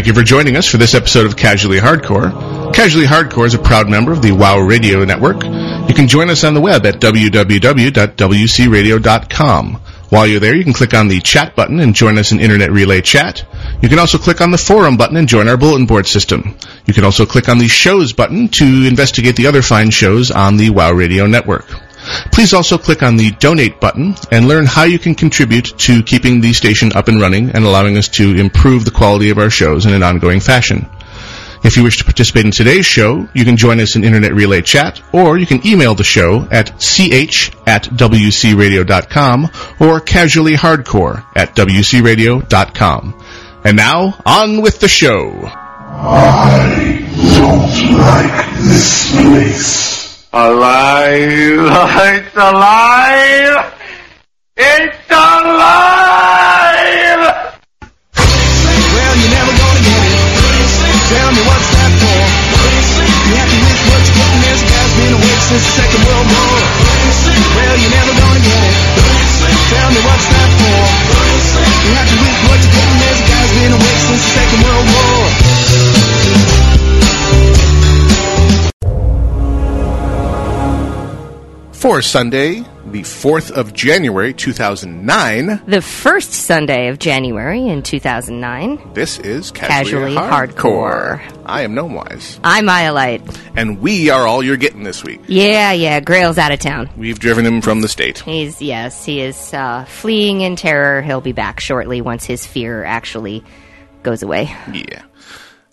Thank you for joining us for this episode of Casually Hardcore. Casually Hardcore is a proud member of the WoW Radio Network. You can join us on the web at www.wcradio.com. While you're there, you can click on the chat button and join us in Internet Relay Chat. You can also click on the forum button and join our bulletin board system. You can also click on the shows button to investigate the other fine shows on the WoW Radio Network. Please also click on the donate button and learn how you can contribute to keeping the station up and running and allowing us to improve the quality of our shows in an ongoing fashion. If you wish to participate in today's show, you can join us in Internet Relay Chat, or you can email the show at ch at wcradio.com or casuallyhardcore at wcradio.com. And now, on with the show. I don't like this place. Alive! It's alive! It's alive! Well, you're never gonna get it. Tell me what's that for? You have to miss what you're getting. This guy's been awake since the Second World War. Well, you're never gonna get it. Tell me what's that for? You have to miss what you're getting. This guy's been awake since the Second World War. For Sunday, the 4th of January, 2009, The first Sunday of January in 2009. this is Casually, Casually Hardcore. I am Gnomewise. I'm Iolite. And we are all you're getting this week. Yeah, yeah, Grail's out of town. We've driven him from the state. He's, yes, he is uh, fleeing in terror. He'll be back shortly once his fear actually goes away. Yeah.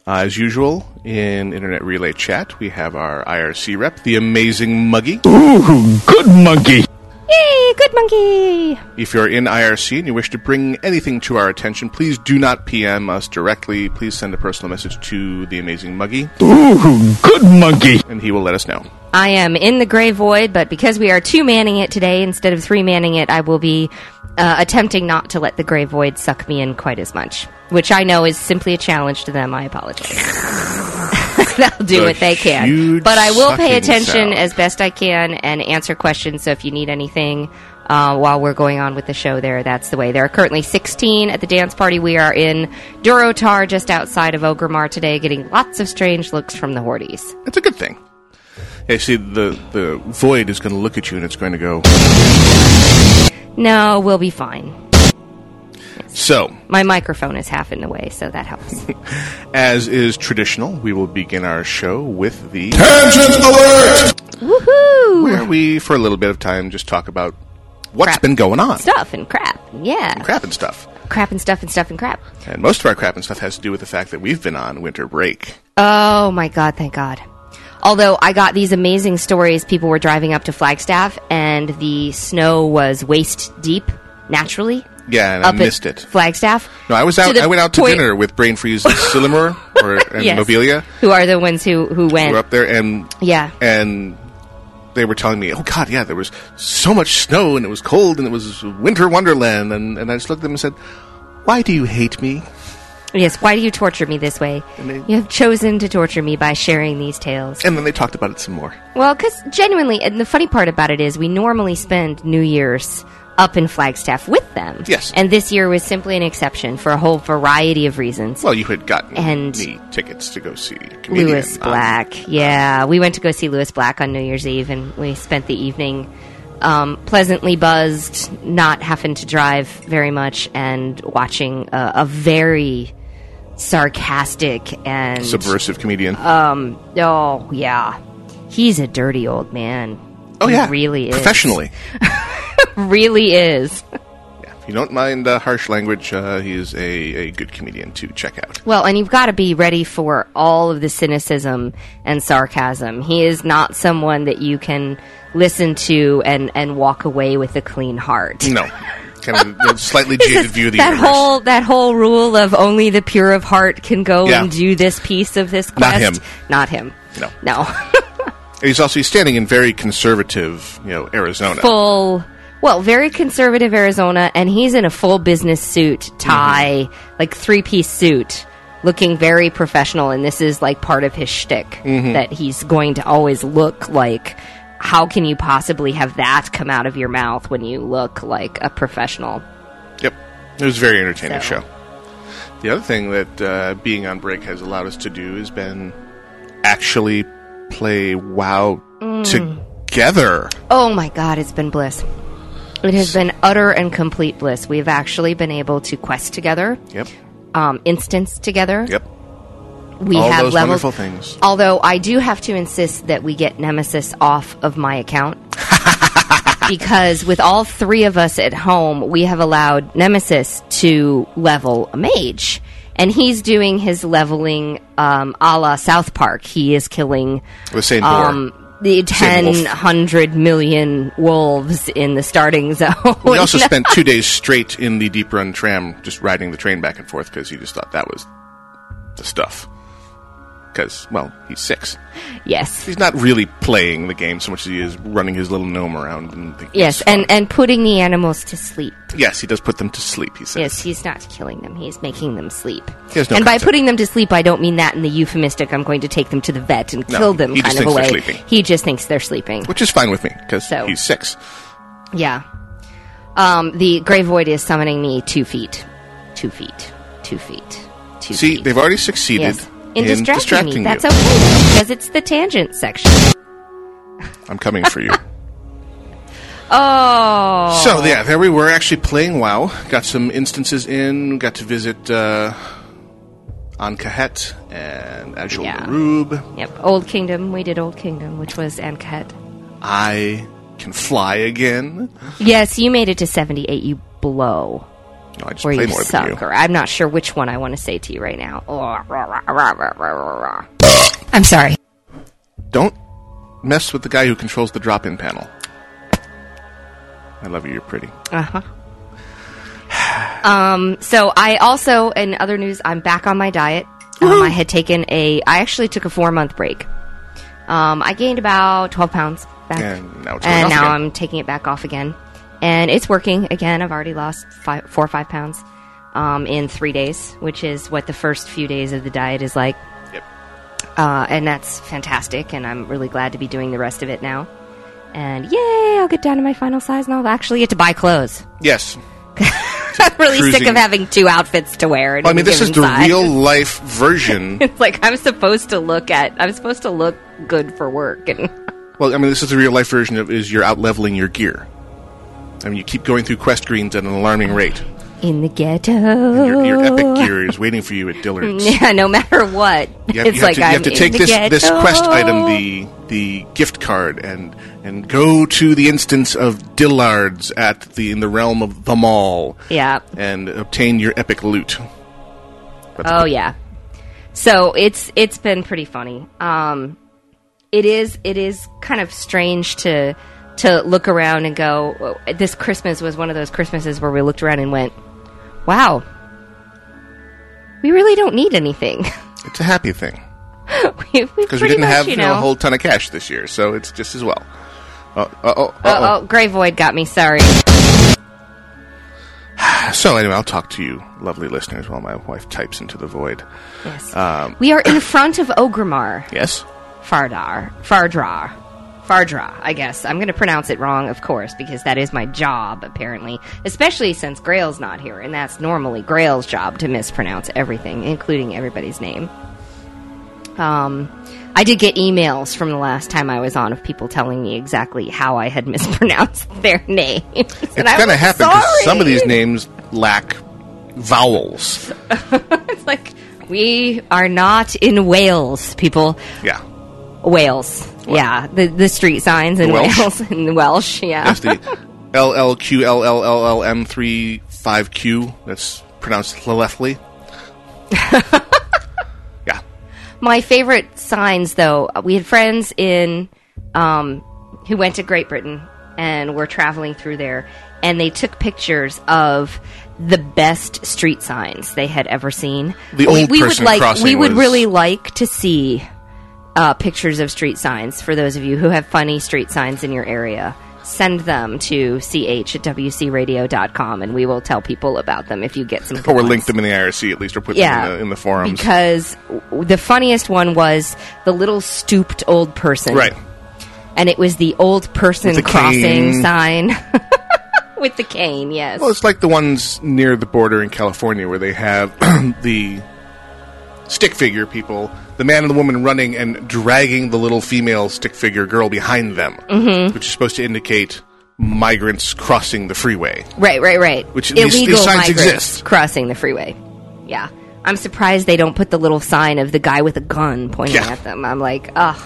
Uh, as usual, in Internet Relay Chat, we have our IRC rep, the amazing Muggy. Ooh, good monkey. Yay, good monkey! If you're in IRC and you wish to bring anything to our attention, please do not PM us directly. Please send a personal message to the amazing Muggy, Ooh, good monkey. and he will let us know. I am in the Grey Void, but because we are two manning it today instead of three manning it, I will be uh, attempting not to let the Grey Void suck me in quite as much. Which I know is simply a challenge to them. I apologize. They'll do what they can. huge But I will pay sucking attention sound. as best I can and answer questions. So if you need anything uh, while we're going on with the show, there, that's the way. There are currently 16 at the dance party. We are in Durotar, just outside of Orgrimmar today, getting lots of strange looks from the Hordes. It's a good thing. Yeah, see, the, the void is going to look at you and it's going to go. No, we'll be fine. So, My microphone is half in the way, so that helps. as is traditional, we will begin our show with the. Tangent alert! Woohoo! where we, for a little bit of time, just talk about what's Crap. been going on. Stuff and crap. Yeah. Crap and stuff. Crap and stuff and stuff and crap. And most of our crap and stuff has to do with the fact that we've been on winter break. Oh my god, thank God. Although I got these amazing stories, people were driving up to Flagstaff and the snow was waist deep naturally. Yeah, and up I missed it. Flagstaff. No, I was out. I went out to dinner with Brain Freeze and Sillimur or and Yes. Mobilia. Who are the ones who who We went? were up there, and Yeah. and they were telling me, "Oh God, yeah, there was so much snow, and it was cold, and it was winter wonderland." And and I just looked at them and said, "Why do you hate me?" Yes. Why do you torture me this way? They- You have chosen to torture me by sharing these tales. And then they talked about it some more. Well, because genuinely, and the funny part about it is, we normally spend New Year's up in Flagstaff with them. Yes. And this year was simply an exception for a whole variety of reasons. Well, you had gotten And- me tickets to go see. Lewis Black. Yeah, we went to go see Lewis Black on New Year's Eve, and we spent the evening um, pleasantly buzzed, not having to drive very much, and watching a, a very sarcastic and subversive comedian. Um, oh yeah, he's a dirty old man. oh He yeah, really is professionally. really is. If you don't mind uh, harsh language, uh, he is a, a good comedian to check out. Well, and you've got to be ready for all of the cynicism and sarcasm. He is not someone that you can listen to and, and walk away with a clean heart. No, kind of a slightly jaded view of the that universe. whole that whole rule of only the pure of heart can go Yeah. and do this piece of this Not quest. him. Not him. No. No. He's also he's standing in very conservative, you know, Arizona. full well, very conservative Arizona, and he's in a full business suit, tie, mm-hmm. like three piece suit, looking very professional. And this is like part of his shtick mm-hmm. that he's going to always look like. How can you possibly have that come out of your mouth when you look like a professional? Yep, it was a very entertaining So. show. The other thing that uh, being on break has allowed us to do has been actually play WoW together. Oh my god, it's been bliss. It has been utter and complete bliss. We've actually been able to quest together, Yep. um, instance together. Yep. We All have those levels. wonderful things. Although I do have to insist that we get Nemesis off of my account. because with all three of us at home, we have allowed Nemesis to level a mage. And he's doing his leveling um, a la South Park. He is killing The same um, the Same wolf. 10 hundred million wolves in the starting zone. we also spent two days straight in the Deeprun tram, just riding the train back and forth because he just thought that was the stuff. Because, well, he's six. yes. He's not really playing the game so much as he is running his little gnome around. And Yes, and, and putting the animals to sleep. yes, he does put them to sleep. He says. Yes, he's not killing them. He's making them sleep. No and by putting them to sleep, I don't mean that in the euphemistic. I'm going to take them to the vet and No, kill them he kind of way. they're sleeping. He just thinks they're sleeping. which is fine with me because So- he's six. Yeah. Um, the Grey Void is summoning me two feet, two feet, two feet, two See, feet. they've already succeeded yes. In, distracting, distracting me. That's okay because it's the tangent section. I'm coming for you. Oh. So yeah, there we were actually playing WoW. Got some instances in. Got to visit uh, Ahn'kahet and Azjol Yeah. Yep. Old Kingdom. We did Old Kingdom, which was Ahn'kahet. I can fly again. Yes, you made it to 78. You blow. No, I just Or play you more suck. you. Or I'm not sure which one I want to say to you right now. I'm sorry. Don't mess with the guy who controls the drop-in panel. I love you. You're pretty. Uh huh. um. So I also, in other news, I'm back on my diet. Um, I had taken a. I actually took a four month break. Um. I gained about 12 pounds back, And now and now. I'm taking it back off again, and it's working again. I've already lost five, four or five pounds. Um, in three days, which is what the first few days of the diet is like. Yep. uh, and that's fantastic. And I'm really glad to be doing the rest of it now. And yay, I'll get down to my final size, and I'll actually get to buy clothes. Yes. I'm really sick of having two outfits to wear. Well, I mean, this is the size. real life version. It's like I'm supposed to look at. I'm supposed to look good for work, and well, I mean, this is the real life version of is you're out leveling your gear. I mean, you keep going through quest greens at an alarming rate. in the ghetto. Your, your epic gear is waiting for you at Dillard's. Yeah, no matter what, You have, it's you have like to, you I'm have to take this this quest item, the the gift card, and and go to the instance of Dillard's at the in the realm of the mall, Yeah. and obtain your epic loot. Oh yeah. So it's it's been pretty funny. Um, it is it is kind of strange to to look around and go. "Oh, This Christmas was one of those Christmases where we looked around and went, "Wow, we really don't need anything." It's a happy thing Because because we didn't have you know, a whole ton of cash this year, so it's just as well. Uh, uh, oh, uh, Oh, oh, Grey Void got me. Sorry. So anyway, I'll talk to you, lovely listeners, while my wife types into the void. Yes. Um, we are in front of Orgrimmar. Yes. Fardar. Fardrar. Fardra, I guess. I'm going to pronounce it wrong, of course, because that is my job, apparently. Especially since Grail's not here, and that's normally Grail's job to mispronounce everything, including everybody's name. Um, I did get emails from the last time I was on of people telling me exactly how I had mispronounced their name. It's going to happen because some of these names lack vowels. It's like, we are not in Wales, people. Yeah. Wales. Yeah, the the street signs in Welsh? Wales in Welsh. Yeah, That's the LLQLLLM35Q. That's pronounced Lelefly. yeah. my favorite signs though. We had friends in um, who went to Great Britain and were traveling through there, and they took pictures of the best street signs they had ever seen. The we, old we person would like crossing we would was- really like to see uh, pictures of street signs for those of you who have funny street signs in your area. Send them to ch at wcradio.com and we will tell people about them if you get some. Or link them in the IRC at least, or put Yeah, them in the, in the forums. Because w- the funniest one was the little stooped old person. right. And it was the old person crossing cane. sign. with the cane. Yes. Well, it's like the ones near the border in California where they have the stick figure people, the man and the woman running and dragging the little female stick figure girl behind them, mm-hmm. which is supposed to indicate migrants crossing the freeway. right, right, right. Which illegal these signs migrants exist. crossing the freeway. Yeah. I'm surprised they don't put the little sign of the guy with a gun pointing Yeah. at them. I'm like, ugh.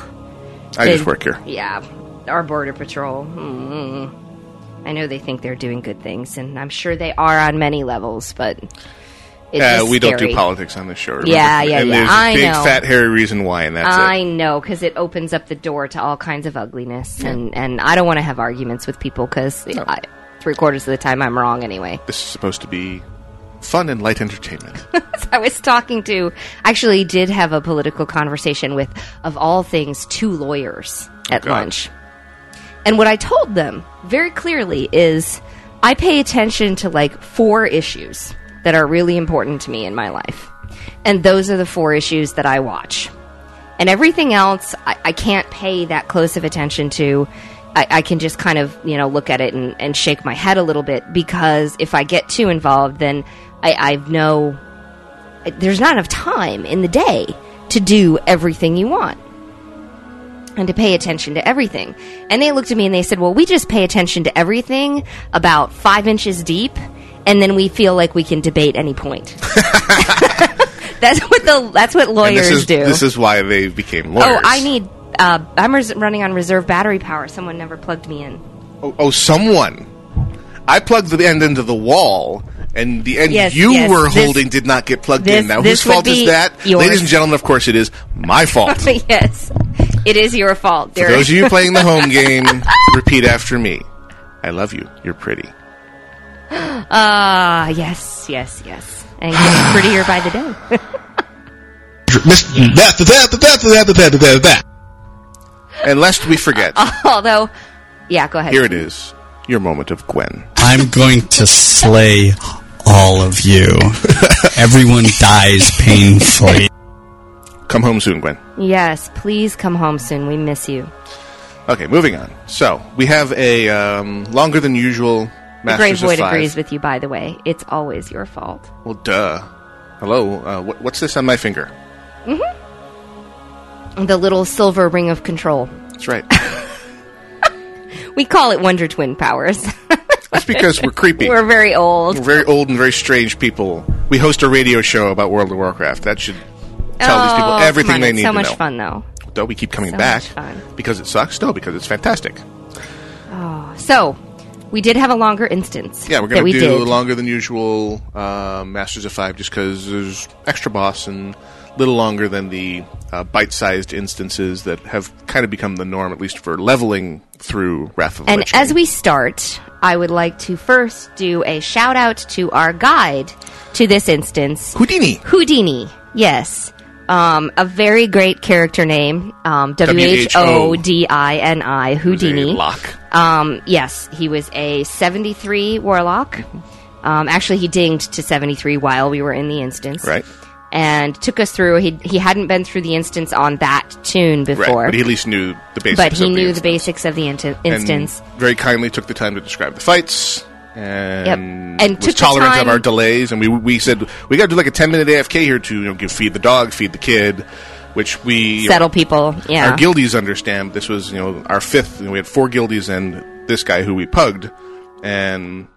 I They- just work here. Yeah, our border patrol. mm I know they think they're doing good things, and I'm sure they are on many levels. But it's Uh, we don't do politics on the show. remember? Yeah, yeah, and yeah, There's I a big, know. fat, hairy reason why, and that's I it. know because it opens up the door to all kinds of ugliness, and and I don't want to have arguments with people because three quarters of the time I'm wrong anyway. This is supposed to be fun and light entertainment. I was talking to, actually, did have a political conversation with, of all things, two lawyers at God. lunch. And what I told them very clearly is I pay attention to like four issues that are really important to me in my life. And those are the four issues that I watch. And everything else, I, I can't pay that close of attention to. I, I can just kind of, you know, look at it and, and shake my head a little bit because if I get too involved, then I, I've no. There's not enough time in the day to do everything you want and to pay attention to everything. And they looked at me and they said, Well, we just pay attention to everything about five inches deep, and then we feel like we can debate any point. that's what the that's what lawyers this is do. this is why they became lawyers. oh, I need. Uh, I'm res- running on reserve battery power. Someone never plugged me in. Oh, oh, someone. I plugged the end into the wall, and the end Yes, you yes, were this- holding did not get plugged this- in. Now, whose fault is that? yours. Ladies and gentlemen, of course it is my fault. Yes, it is your fault. There those of you playing the home game, repeat after me. I love you. You're pretty. Ah, yes, yes, yes, and getting prettier by the day. That, that, that, that, that, that, that, that. And lest we forget, Although, yeah, go ahead. here it is. Your moment of Gwen. I'm going to slay all of you. Everyone dies painfully. Come home soon, Gwen. Yes, please come home soon. We miss you. Okay, moving on. So we have a um, longer than usual The Grey of Void Five. agrees with you, by the way. It's always your fault. Well, duh. Hello. Uh, what, what's this on my finger? The little silver ring of control. That's right. We call it Wonder Twin powers. That's because we're creepy. We're very old. We're very old and very strange people. We host a radio show about World of Warcraft. That should tell these people Oh, everything on, they need so to know. So much fun, though. Though we keep coming So back much fun. because it sucks. No, because it's fantastic. Oh, So, we did have a longer instance. Yeah, we're going we to do did. a longer than usual uh, Masters of Five just because there's extra boss and a little longer than the uh, bite-sized instances that have kind of become the norm, at least for leveling through Wrath of the And Lich King. as we start, I would like to first do a shout out to our guide to this instance, Whodini. Whodini. Yes. Um, a very great character name. Um, W H O D I N I. Whodini. Lock. Um, yes, he was a 73 warlock. Um, actually, he dinged to 73 while we were in the instance. Right. And took us through. He, he hadn't been through the instance on that tune Right. before. But he at least knew the basics but he of knew the instance. basics of the and instance. very kindly took the time to describe the fights and, Yep. And was tolerant of our delays. And we we said we got to do like a ten minute AFK here to you know give feed the dog, feed the kid, which we you know, Settle people. Yeah. our guildies understand. This was you know our fifth. You know, we had four guildies and this guy who we pugged, and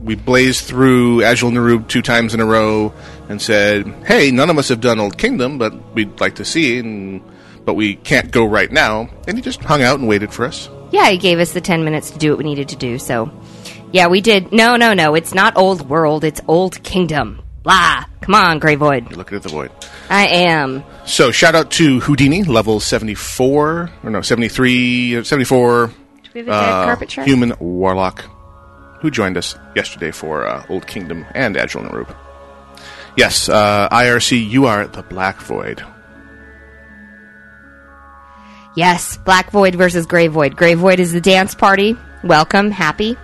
we blazed through Azjol-Nerub two times in a row and said, "Hey, none of us have done Old Kingdom, but we'd like to see." And, but we can't go right now, and he just hung out and waited for us. Yeah, he gave us the 10 minutes to do what we needed to do. So, yeah, we did. No, no, no. It's not Old World. It's Old Kingdom. Blah. Come on, Grey Void. You're looking at the void. I am. So, shout out to Whodini, level 74, or no, 73, uh, 74, Do we have a dead uh, carpet shark? human warlock, who joined us yesterday for uh, Old Kingdom and Azjol-Nerub. Yes, uh, IRC, you are the Black Void. Yes, Black Void versus Grey Void. Grey Void is the dance party. Welcome, happy.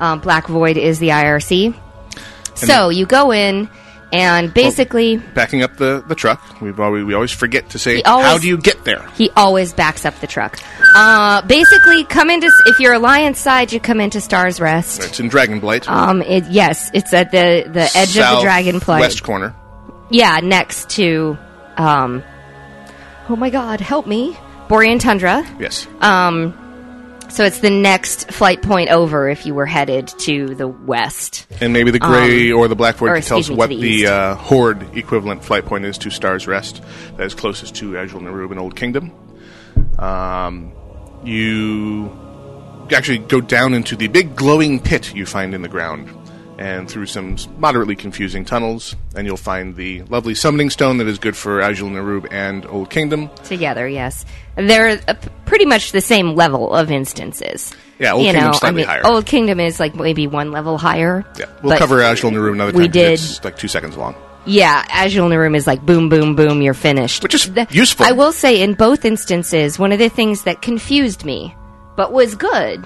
Um, Black Void is the IRC. So you go in, And basically, Backing up the, the truck, we've always, we always forget to say, always- how do you get there? he always backs up the truck. Uh, basically, come into if you're Alliance side, you come into Stars Rest. It's in Dragonblight. Um, it, yes, it's at the the edge of the Dragonblight. West corner. Yeah, next to, um, oh my God, help me, Borean Tundra. Yes. Um, so it's the next flight point over if you were headed to the west. And maybe the gray or the black void Um, or can tell us what the the, uh, horde equivalent flight point is to Star's Rest. That is closest to Azjol-Nerub and Old Kingdom. Um, you actually go down into the big glowing pit you find in the ground, and through some moderately confusing tunnels, and you'll find the lovely summoning stone that is good for Azjol-Nerub and Old Kingdom. Together, yes, they're uh, pretty much the same level of instances. Yeah, Old you Kingdom's know, slightly I mean, higher. Old Kingdom is like maybe one level higher. Yeah, we'll cover Azjol-Nerub another time. we did- It's like two seconds long. Yeah, Azjol-Nerub is like boom, boom, boom, you're finished. Which is The- useful. I will say, in both instances, one of the things that confused me, but was good,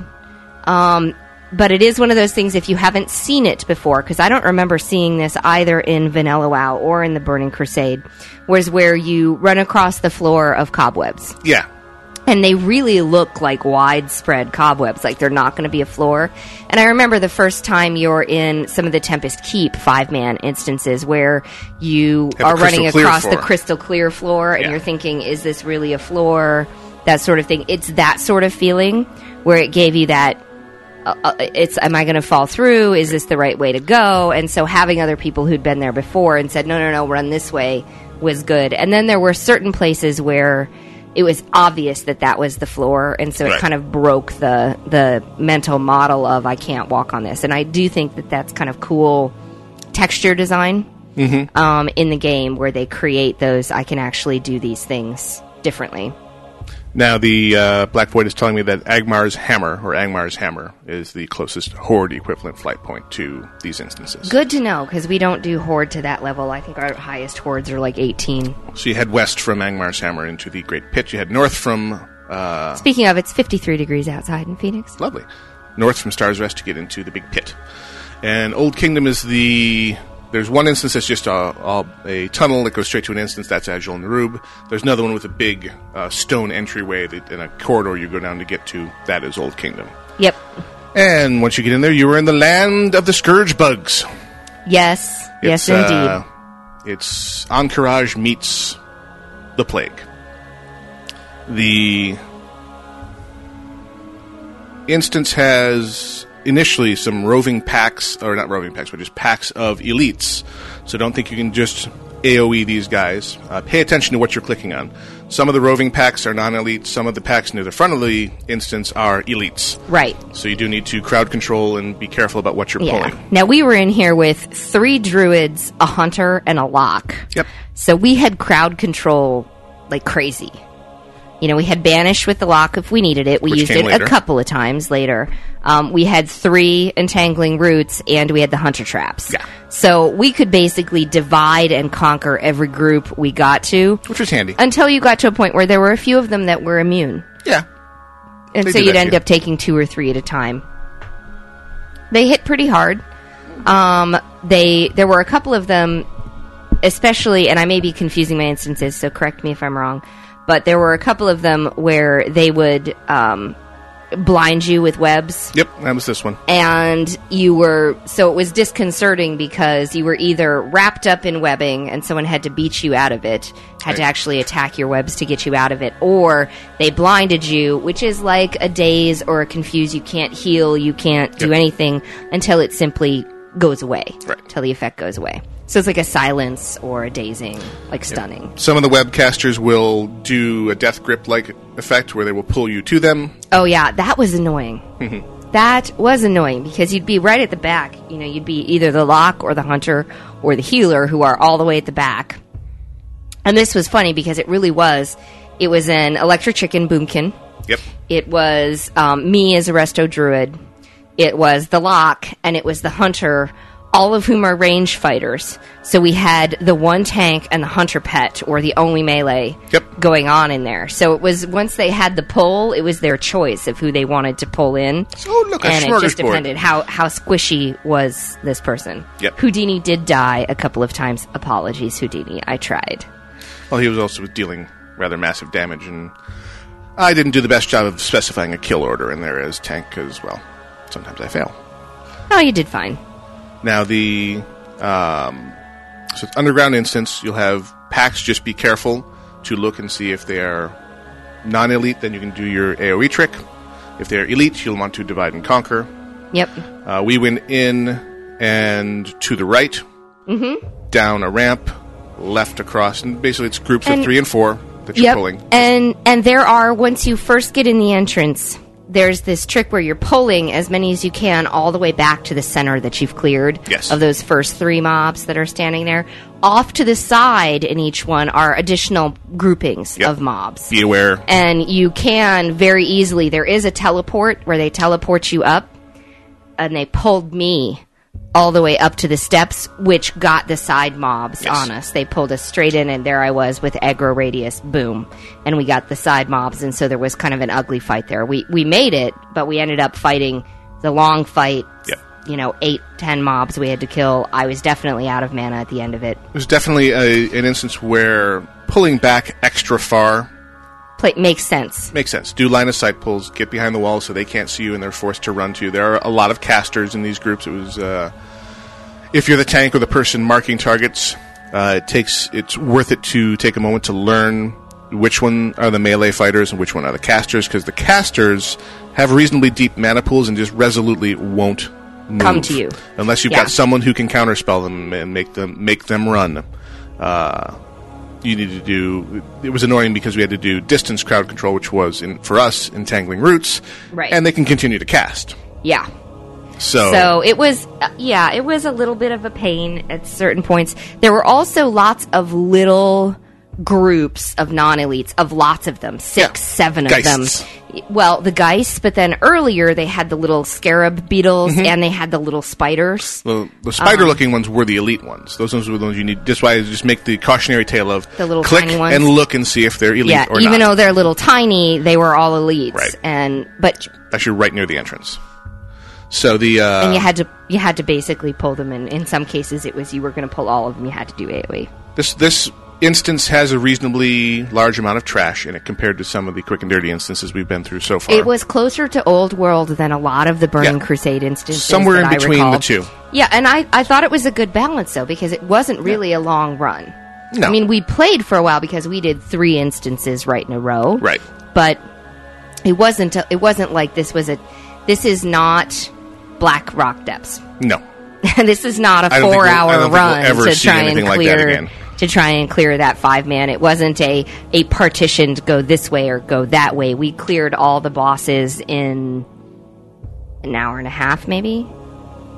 um, but it is one of those things if you haven't seen it before, because I don't remember seeing this either in Vanilla WoW or in the Burning Crusade, was where you run across the floor of cobwebs. Yeah, and they really look like widespread cobwebs like they're not going to be a floor. And i remember the first time you're in some of the tempest keep five man instances where you Have are running across the crystal clear floor and Yeah. you're thinking is this really a floor? That sort of thing. It's that sort of feeling where it gave you that uh, uh, it's am I going to fall through? Is this the right way to go? And so having other people who'd been there before and said no, no, no, run this way was good. And then there were certain places where it was obvious that that was the floor, and so it kind of broke the the mental model of I can't walk on this. And I do think that that's kind of cool texture design um, in the game where they create those. I can actually do these things differently. Now, the uh, Black Void is telling me that Agmar's Hammer, or Angmar's Hammer, is the closest Horde equivalent flight point to these instances. Good to know because we don't do horde to that level. I think our highest hordes are like 18. So you head west from Angmar's Hammer into the Great Pit. You head north from, uh, Speaking of, it's 53 degrees outside in Phoenix. lovely, north from Star's Rest to get into the Big Pit. And Old Kingdom is the. There's one instance that's just a, a, a tunnel that goes straight to an instance. That's Azjol-Nerub. There's another one with a big uh, stone entryway that, in a corridor you go down to get to. That is Old Kingdom. Yep. And once you get in there, you are in the land of the Scourge Bugs. Yes. yes, indeed. uh, it's Encourage meets the Plague. The instance has initially some roving packs, or not roving packs, but just packs of elites. So don't think you can just AoE these guys. Uh, pay attention to what you're clicking on. Some of the roving packs are non elite, some of the packs near the front of the instance are elites. right. So you do need to crowd control and be careful about what you're Yeah. pulling. Now we were in here with three druids, a hunter, and a lock. Yep. So we had crowd control like crazy. You know, we had banish with the lock if we needed it. We Which used it later. a couple of times later. Um, we had three entangling roots, and we had the hunter traps. Yeah. So we could basically divide and conquer every group we got to Which was handy. until you got to a point where there were a few of them that were immune. Yeah. And They so you'd end up taking two or three at a time. They hit pretty hard. Um, they there were a couple of them, especially, and I may be confusing my instances, so correct me if I'm wrong. But there were a couple of them where they would um, blind you with webs, Yep, that was this one. and you were so it was disconcerting because you were either wrapped up in webbing and someone had to beat you out of it had to actually attack your webs to get you out of it or they blinded you which is like a daze or a confuse. You can't heal you can't do anything until it simply goes away Right. until the effect goes away so it's like a silence or a dazing like stunning Some of the webcasters will do a death grip like effect where they will pull you to them. Oh yeah, that was annoying. Mm-hmm. that was annoying because you'd be right at the back. You know, you'd be either the lock or the hunter or the healer who are all the way at the back. And this was funny because it really was. It was an electric chicken boomkin. Yep. It was um, me as a resto druid. It was the lock, and it was the hunter all of whom are range fighters. So we had the one tank and the hunter pet, or the only melee, Yep. going on in there. So it was once they had the pull, it was their choice of who they wanted to pull in. Oh, look, and it just depended how how squishy was this person. Yep. Whodini did die a couple of times. Apologies, Whodini. I tried. Well, he was also dealing rather massive damage, and I didn't do the best job of specifying a kill order in there as tank, because, well, sometimes I fail. Oh, you did fine. Now, the. Um, so it's underground instance, you'll have packs, just be careful to look and see if they are non elite, then you can do your AoE trick. If they're elite, you'll want to divide and conquer. Yep. Uh, we went in and to the right, Mm-hmm. down a ramp, left across, and basically it's groups of three and four that you're Yep. pulling. And and there are once you first get in the entrance, there's this trick where you're pulling as many as you can all the way back to the center that you've cleared Yes. of those first three mobs that are standing there. Off to the side in each one are additional groupings Yep. of mobs. Be aware. And you can very easily there is a teleport where they teleport you up and they pulled me all the way up to the steps, which got the side mobs Yes. on us. They pulled us straight in, and there I was with aggro radius, boom, and we got the side mobs, and so there was kind of an ugly fight there. We we made it, but we ended up fighting the long fight. Yep. You know, eight, ten mobs we had to kill. I was definitely out of mana at the end of it. It was definitely a, an instance where pulling back extra far Play, makes sense. makes sense. Do line of sight pulls, get behind the wall so they can't see you and they're forced to run to you. There are a lot of casters in these groups. It was uh, if you're the tank or the person marking targets, uh, it takes it's worth it to take a moment to learn which one are the melee fighters and which one are the casters because the casters have reasonably deep mana pools and just resolutely won't move Come to you. unless you've Yeah. got someone who can counterspell them and make them make them run. Uh, you need to do. It was annoying because we had to do distance crowd control, which was in, for us entangling roots, Right. And they can continue to cast. Yeah. So, So it was, uh, yeah, it was a little bit of a pain at certain points. There were also lots of little groups of non elites, of lots of them, six, Yeah. seven of Geists. them. Well, the Geists, but then earlier they had the little scarab beetles Mm-hmm. and they had the little spiders. the, the Um, spider-looking ones were the elite ones. Those ones were the ones you need. Just why I just make the cautionary tale of The little click tiny ones. and look and see if they're elite Yeah, or even not. though they're little tiny, they were all elites. Right. And but Actually, right near the entrance. So the uh, and you had to you had to basically pull them in. In some cases, it was you were going to pull all of them. You had to do AOE. This this instance has a reasonably large amount of trash in it compared to some of the quick and dirty instances we've been through so far. It was closer to Old World than a lot of the Burning Yeah. Crusade instances. Somewhere in I between the two. Yeah, and I, I thought it was a good balance though because it wasn't really a long run. No. I mean, we played for a while because we did three instances right in a row. Right. But it wasn't. A, it wasn't like this was a. This is not Blackrock Depths. no. this is not a I don't think we'll- I four-hour we'll run ever to try and like clear again. to try and clear that five man. It wasn't a a partitioned go this way or go that way. We cleared all the bosses in an hour and a half, maybe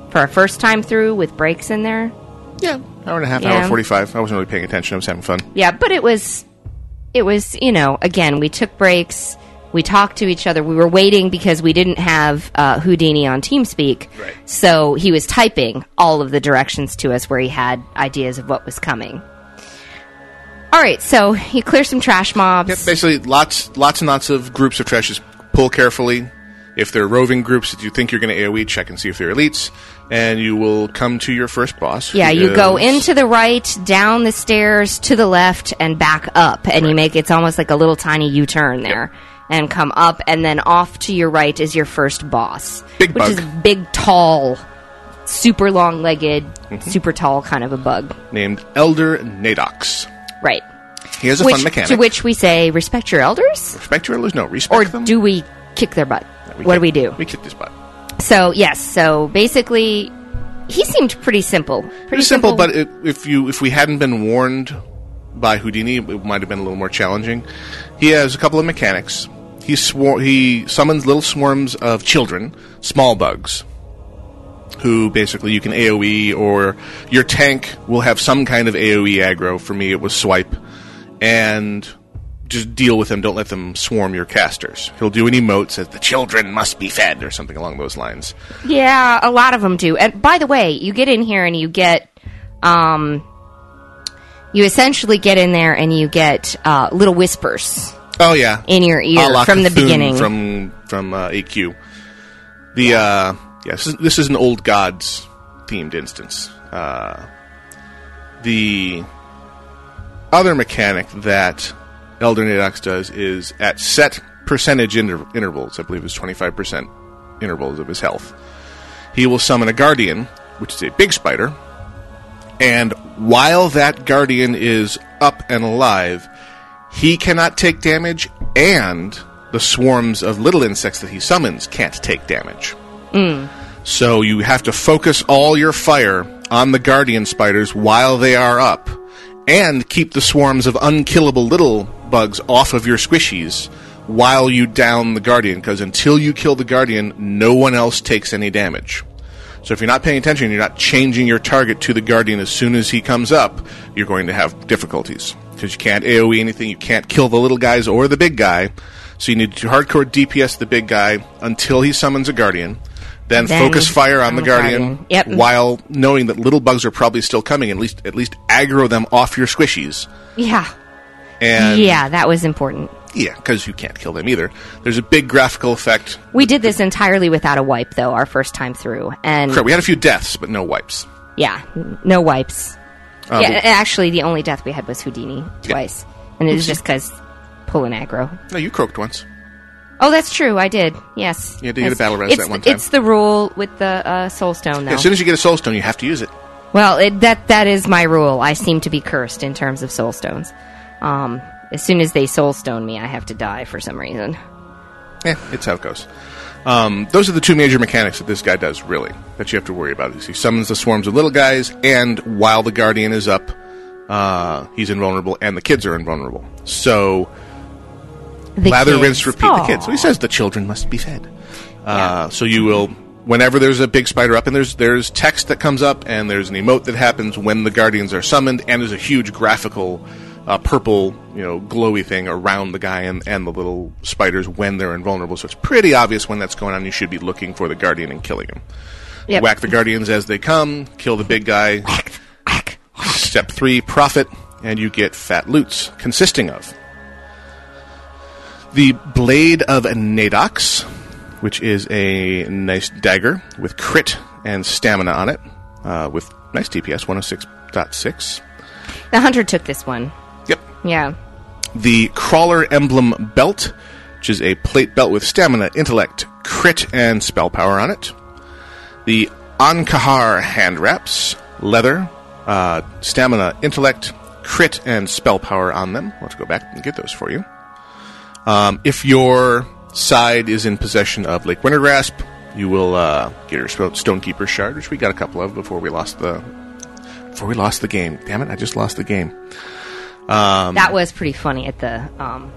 for our first time through with breaks in there. Yeah, hour and a half, Yeah. hour forty-five. I wasn't really paying attention. I was having fun. Yeah, but it was it was you know again we took breaks. We talked to each other. We were waiting because we didn't have uh, Whodini on TeamSpeak. Right. So he was typing all of the directions to us where he had ideas of what was coming. All right, so you clear some trash mobs. Yep, basically, lots, lots and lots of groups of trash. Just pull carefully. If they're roving groups that you think you're going to AOE, check and see if they're elites, and you will come to your first boss. Yeah, you go into the right, down the stairs, to the left, and back up, and you make it's almost like a little tiny U turn there, and come up, and then off to your right is your first boss, Big which bug. is big, tall, super long-legged, Mm-hmm. super tall kind of a bug, named Elder Nadox. right? He has a Which fun mechanic. to which we say respect your elders, respect your elders. No, respect or them. do we kick their butt? We what do we do? We kick this butt. So yes, so basically, he seemed pretty simple. Pretty, Pretty simple, but it, if you if we hadn't been warned by Whodini, it might have been a little more challenging. He has a couple of mechanics. He swar- he summons little swarms of children, small bugs, who basically you can AOE or your tank will have some kind of AOE aggro. For me, it was swipe, and just deal with them. Don't let them swarm your casters. He'll do an emote says the children must be fed or something along those lines. Yeah, a lot of them do. And by the way, you get in here and you get, um, you essentially get in there and you get uh, little whispers Oh yeah, in your ear la from the beginning. from from uh, AQ. The uh, yeah, this is, this is an old gods themed instance. Uh, the other mechanic that Elder Nadox does is at set percentage inter- intervals. I believe it's twenty five percent intervals of his health. He will summon a guardian, which is a big spider, and while that guardian is up and alive, he cannot take damage, and the swarms of little insects that he summons can't take damage. Mm. So you have to focus all your fire on the guardian spiders while they are up, and keep the swarms of unkillable little bugs off of your squishies while you down the guardian, because until you kill the guardian, no one else takes any damage. So if you're not paying attention, you're not changing your target to the guardian as soon as he comes up, you're going to have difficulties because you can't AOE anything, you can't kill the little guys or the big guy. So you need to hardcore DPS the big guy until he summons a guardian. Then, Then focus fire on on the the guardian, guardian. Yep. while knowing that little bugs are probably still coming. At least, at least aggro them off your squishies. yeah, And yeah, that was important. Yeah, because you can't kill them either. There's a big graphical effect. We did this entirely without a wipe, though, our first time through, and Correct. We had a few deaths, but no wipes. yeah, n- no wipes. Uh, yeah, but- actually, the only death we had was Whodini twice, and it was just because pulling aggro. no, you croaked once. Oh, that's true. I did. Yes. Yeah, did you get a Yes. battle res it's, that one time? It's the rule with the uh, soul stone, though. As soon as you get a soul stone, you have to use it. Well, it, that that is my rule. I seem to be cursed in terms of soul stones. Um, as soon as they soul stone me, I have to die for some reason. Yeah, it's how it goes. Um, those are the two major mechanics that this guy does, really, that you have to worry about. Is he summons the swarms of little guys, and while the guardian is up, uh, he's invulnerable, and the kids are invulnerable. So, The lather, kids. rinse, repeat the kids. So he says the children must be fed. Uh, so you will, whenever there's a big spider up, and there's there's text that comes up, and there's an emote that happens when the guardians are summoned, and there's a huge graphical uh, purple, you know, glowy thing around the guy and, and the little spiders when they're invulnerable. So it's pretty obvious when that's going on. You should be looking for the guardian and killing him. Yep. Whack the guardians as they come, kill the big guy. Whack, whack. Step three, profit, and you get fat loots, consisting of the Blade of Nadox, which is a nice dagger with crit and stamina on it, uh, with nice DPS 106.6. The hunter took this one. Yeah. The Crawler Emblem Belt, which is a plate belt with stamina, intellect, crit, and spell power on it. The Ankahar hand wraps, leather, uh, stamina, intellect, crit, and spell power on them. Let's go back and get those for you. Um, if your side is in possession of Lake Wintergrasp, you will uh, get your Sto- Stonekeeper shard, which we got a couple of before we lost the before we lost the game. Damn it! I just lost the game. Um, That was pretty funny at the. Um,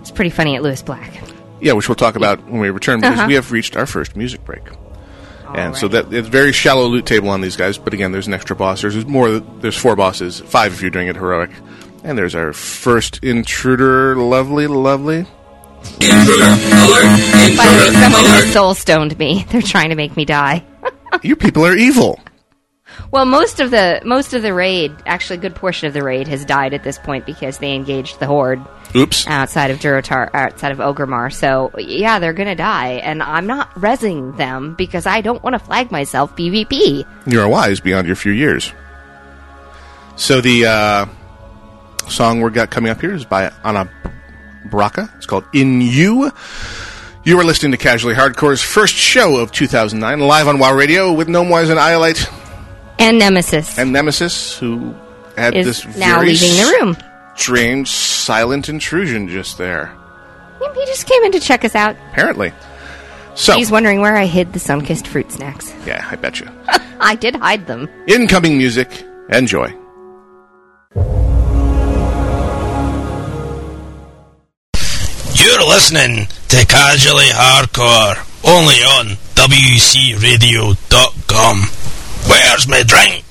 it's pretty funny at Lewis Black. Yeah, which we'll talk about when we return because Uh-huh. we have reached our first music break. and so that it's very shallow loot table on these guys, but again, there's an extra boss. There's more. There's four bosses, five if you're doing it heroic, and there's our first intruder. Lovely, lovely. By the way, someone soul stoned me. They're trying to make me die. you people are evil. Well, most of the most of the raid, actually, a good portion of the raid has died at this point because they engaged the horde Oops. outside of Durotar, outside of Orgrimmar. So yeah, they're gonna die, and I'm not resing them because I don't want to flag myself PvP. You are wise beyond your few years. So the uh, song we got coming up here is by Anna Braca. It's called "In You." You are listening to Casually Hardcore's first show of 2009, live on WoW Radio with Gnomewise and Iolite And Nemesis and Nemesis, who had is this now very leaving the room. strange, silent intrusion just there. He just came in to check us out. Apparently. So, He's wondering where I hid the sun-kissed fruit snacks. yeah, I bet you. I did hide them. Incoming music. Enjoy. You're listening to Casually Hardcore, only on WCRadio.com. Where's my drink?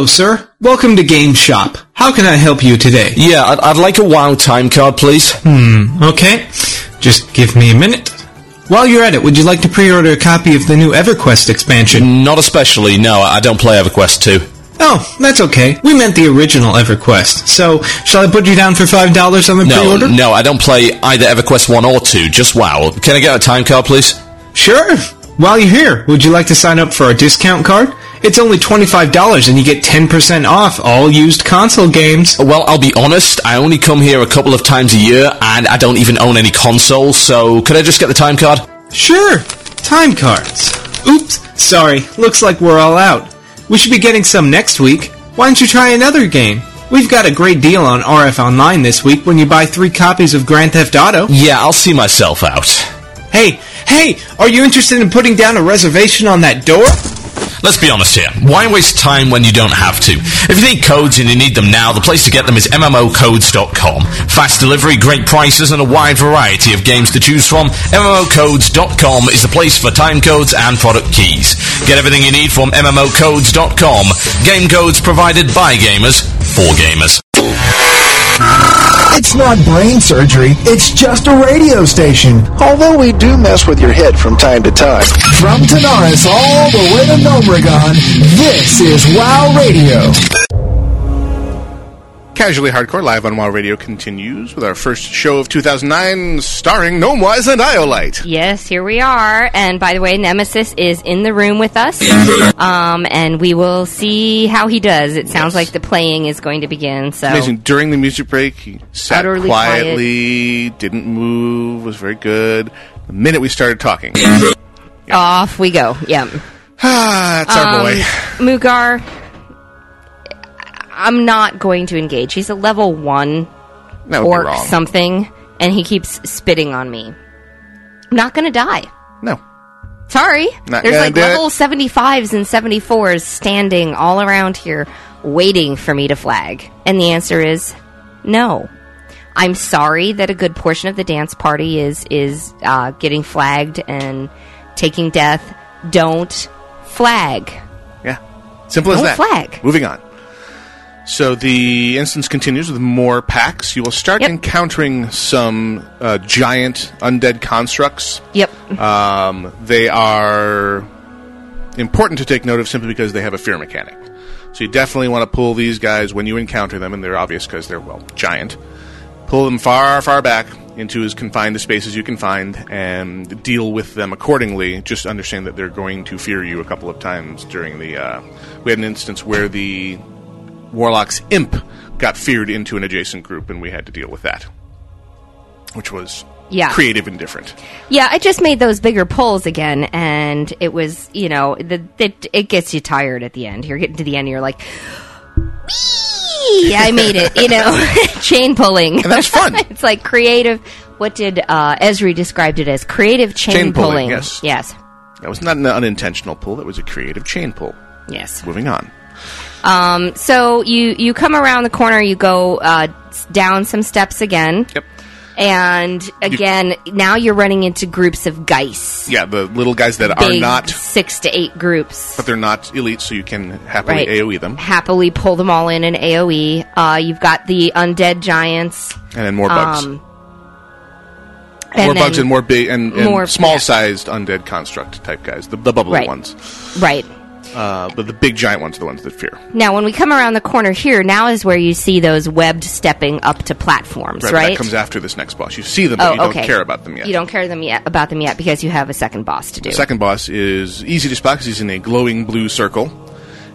Hello, sir. Welcome to Game Shop. How can I help you today? Yeah, I'd, I'd like a WoW time card, please. Hmm, okay. Just give me a minute. While you're at it, would you like to pre-order a copy of the new EverQuest expansion? Not especially, no, I don't play EverQuest 2. Oh, that's okay. We meant the original EverQuest. So, shall I put you down for $5 on the No, pre-order? no, I don't play either EverQuest 1 or 2, just WoW. Can I get a time card, please? Sure. While you're here, would you like to sign up for our discount card? It's only $25 and you get 10% off all used console games. Well, I'll be honest, I only come here a couple of times a year, and I don't even own any consoles, so could I just get the time card? Sure. Time cards. Oops, sorry. Looks like we're all out. We should be getting some next week. Why don't you try another game? We've got a great deal on RF Online this week when you buy three copies of Grand Theft Auto. Yeah, I'll see myself out. Hey, hey, are you interested in putting down a reservation on that door? Let's be honest here. Why waste time when you don't have to? If you need codes and you need them now, the place to get them is MMOcodes.com. Fast delivery, great prices, and a wide variety of games to choose from. MMOcodes.com is the place for time codes and product keys. Get everything you need from MMOcodes.com. Game codes provided by gamers for gamers. It's not brain surgery, it's just a radio station. Although we do mess with your head from time to time. From Tanaris all the way to Gnomeregan, this is WOW Radio. Casually Hardcore live on WoW Radio continues with our first show of 2009 starring Gnomewise and Iolite. Yes, here we are. And by the way, Nemesis is in the room with us. Um, and we will see how he does. It sounds like the playing is going to begin. So Amazing. During the music break, he sat Utterly quietly, didn't move, was very good. The minute we started talking, off we go. Yeah. Ah, that's our boy. Mugar, I'm not going to engage. He's a level one That would be orc wrong. something, and he keeps spitting on me. I'm not going to die. No. Sorry. Not There's like do it. level 75s and 74s standing all around here waiting for me to flag. And the answer is no. I'm sorry that a good portion of the dance party is is uh, getting flagged and taking death. Don't flag. Yeah. Simple as Don't that. flag. Moving on. So the instance continues with more packs. You will start encountering some uh, giant undead constructs. Yep. Um, they are important to take note of simply because they have a fear mechanic. So you definitely want to pull these guys when you encounter them, and they're obvious because they're, well, giant. Pull them far, far back into as confined a space as you can find and deal with them accordingly. Just understand that they're going to fear you a couple of times during the. Uh, we had an instance where the Warlock's imp got feared into an adjacent group, and we had to deal with that. Which was Yeah. creative and different. Yeah, I just made those bigger pulls again, and it was, you know, the, it, it gets you tired at the end. You're getting to the end, and you're like, "Whee! I made it, you know, chain pulling. And that's fun. it's like creative. What did uh, Esri described it as? Creative chain, Chain pulling, pulling. yes. Yes. That was not an unintentional pull, that was a creative chain pull. Yes. Moving on. Um, so you you come around the corner, you go uh, down some steps again. Yep. And again, now you're running into groups of geese. Yeah, the little guys that are not, six to eight groups. but they're not elite, so you can happily Right. AoE them. happily pull them all in an AOE. Uh, you've got the undead giants. And then more bugs. Um, more and bugs and more big and, and more- small-sized undead construct type guys, the, the bubbly Right. ones. Right. Uh, but the big giant ones are the ones that fear. Now, when we come around the corner here, now is where you see those webbed stepping up to platforms, Right, right? That comes after this next boss. You see them, but oh, you don't care about them yet. You don't care them yet about them yet because you have a second boss to do. The second boss is easy to spot because he's in a glowing blue circle.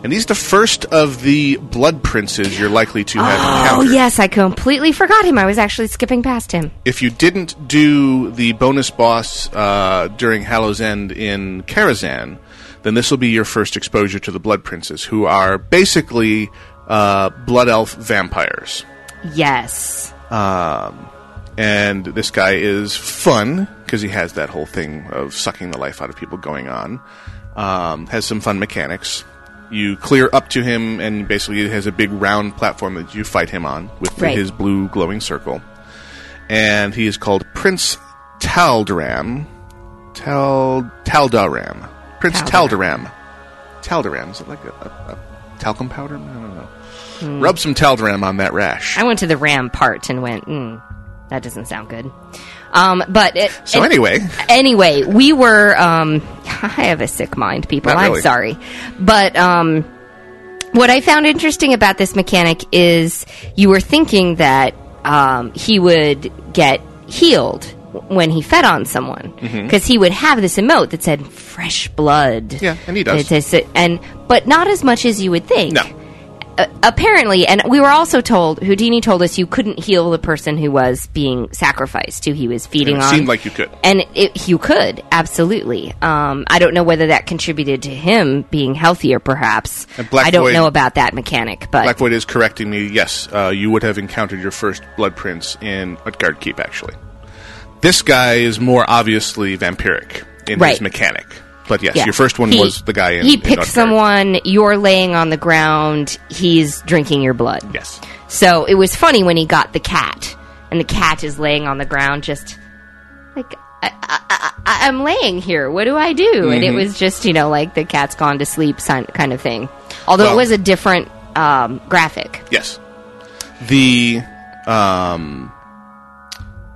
And he's the first of the blood princes you're likely to have Oh encountered. yes, I completely forgot him. I was actually skipping past him. if you didn't do the bonus boss uh, during Hallow's End in Karazhan, then this will be your first exposure to the Blood Princes, who are basically uh, blood elf vampires. Yes. Um, and this guy is fun because he has that whole thing of sucking the life out of people going on. Um, has some fun mechanics. You clear up to him, and basically it has a big round platform that you fight him on with Right. his blue glowing circle. And he is called Prince Taldaram. Tal Taldaram. Prince Taldaram. Taldaram. Is it like a, a, a talcum powder? I don't know. Hmm. Rub some Taldaram on that rash. I went to the ram part and went, mm, that doesn't sound good. Um, but it, So and- anyway. anyway, we were. Um, I have a sick mind, people. Not I'm really. sorry, but um, what I found interesting about this mechanic is you were thinking that um, he would get healed when he fed on someone because he would have this emote that said "fresh blood." Yeah, and he does. It's- it's- and but not as much as you would think. No. Uh, apparently, and we were also told Whodini told us you couldn't heal the person who was being sacrificed, who he was feeding it on. seemed like you could. And it, you could, absolutely. Um, I don't know whether that contributed to him being healthier, perhaps. I don't Void- know about that mechanic, but Black Void is correcting me. Yes, uh, you would have encountered your first Blood Prince in Utgard Keep, actually. This guy is more obviously vampiric in Right. his mechanic. But yes, Yeah. your first one He- was the guy in He picks someone, you're laying on the ground, he's drinking your blood. Yes. So it was funny when he got the cat, and the cat is laying on the ground just like, I, I, I, I'm laying here. What do I do? And it Mhm. was just, you know, like the cat's gone to sleep kind of thing. Although Well- it was a different um, graphic. Yes. The um,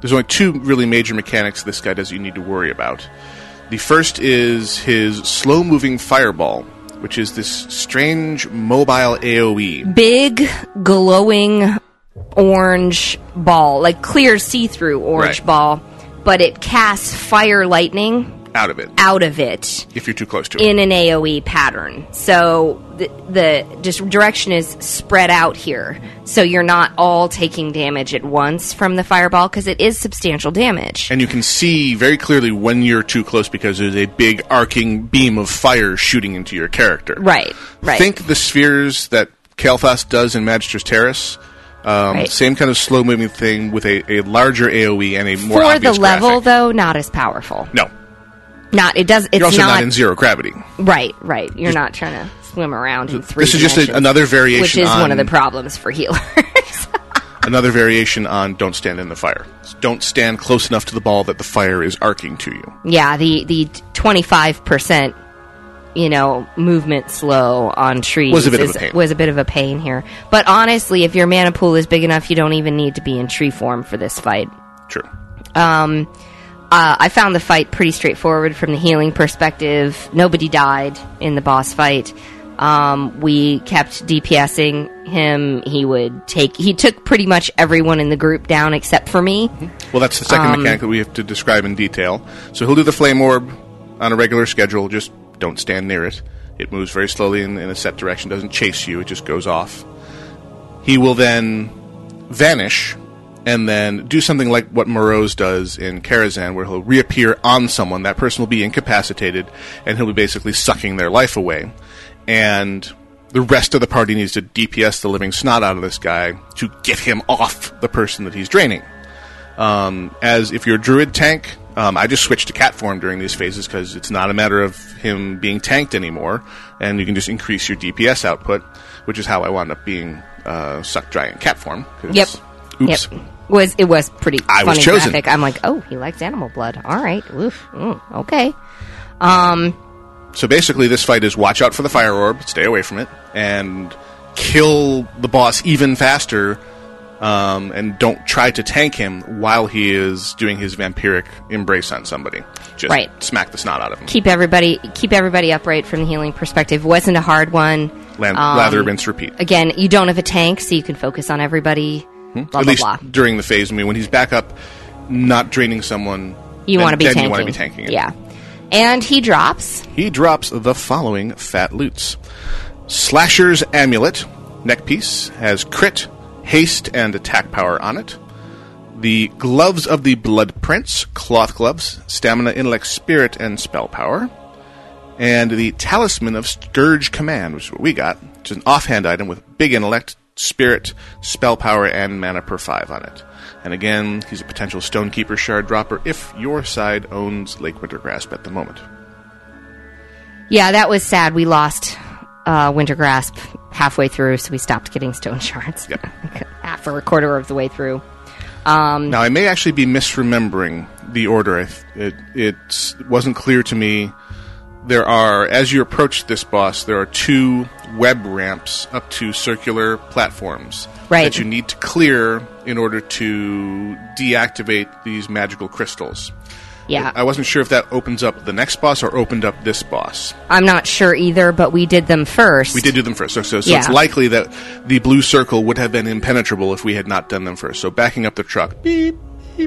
there's only two really major mechanics this guy does you need to worry about. The first is his slow-moving fireball, which is this strange mobile. AOE. Big, glowing orange ball, like clear see through orange Right. ball, but it casts fire lightning out of it out of it if you're too close to it. in an AoE pattern. So the, the just direction is spread out here. So you're not all taking damage at once from the fireball because it is substantial damage. And you can see very clearly when you're too close because there's a big arcing beam of fire shooting into your character. Right, right. Think the spheres that Kael'thas does in Magister's Terrace. Um, Right. Same kind of slow moving thing with a, a larger AoE and a more For the level, graphic. though, not as powerful. No, Not it does. It's you're also not, not, in zero gravity. right. Right. You're not trying to swim around in three. This is just a, another variation. which is on, one of the problems for healers. another variation on don't stand in the fire. Don't stand close enough to the ball that the fire is arcing to you. yeah, the the twenty five percent, you know, movement slow on trees Was a bit of a pain. was a bit of a pain here. But honestly, if your mana pool is big enough, you don't even need to be in tree form for this fight. True. Um, uh, I found the fight pretty straightforward from the healing perspective. Nobody died in the boss fight. Um, we kept DPSing him. He would take. He took pretty much everyone in the group down except for me. Well, that's the second Um, mechanic that we have to describe in detail. So he'll do the flame orb on a regular schedule. Just don't stand near it. It moves very slowly in, in a set direction. Doesn't chase you. It just goes off. He will then vanish and then do something like what Moroes does in Karazhan, where he'll reappear on someone. That person will be incapacitated, and he'll be basically sucking their life away. And the rest of the party needs to DPS the living snot out of this guy to get him off the person that he's draining. Um, as if you're a druid tank, um, I just switched to cat form during these phases because it's not a matter of him being tanked anymore, and you can just increase your DPS output, which is how I wound up being uh, sucked dry in cat form. Yep. Oops. Yep. Was it was pretty I was funny chosen. graphic. I'm like, oh, he likes animal blood. All right. Oof. Mm, okay. Um. So basically, this fight is watch out for the fire orb, stay away from it, and kill the boss even faster. Um, and don't try to tank him while he is doing his vampiric embrace on somebody. Just Right. smack the snot out of him. Keep everybody keep everybody upright from the healing perspective. wasn't a hard one. Lan- Um, lather, rinse, repeat. Again, you don't have a tank, so you can focus on everybody. Hmm? Blah At blah least blah. during the phase. I mean, when he's back up, not draining someone, You want to be then tanking. You want to be tanking it. Yeah. And he drops. He drops the following fat loots: Slasher's amulet neckpiece has crit, haste, and attack power on it. The gloves of the Blood Prince cloth gloves, stamina, intellect, spirit, and spell power. And the talisman of Scourge Command, which is what we got, which is an offhand item with big intellect, spirit, spell power, and mana per five on it. And again, he's a potential Stonekeeper shard dropper if your side owns Lake Wintergrasp at the moment. Yeah, that was sad. We lost uh, Wintergrasp halfway through, so we stopped getting stone shards. Yep. After a quarter of the way through. Um, Now, I may actually be misremembering the order. It, it wasn't clear to me. There are, as you approach this boss, there are two web ramps up to circular platforms Right. that you need to clear in order to deactivate these magical crystals. Yeah. I wasn't sure if that opens up the next boss or opened up this boss. I'm not sure either, but we did them first. We did do them first, so, so, so it's likely that the blue circle would have been impenetrable if we had not done them first. So backing up the truck, beep,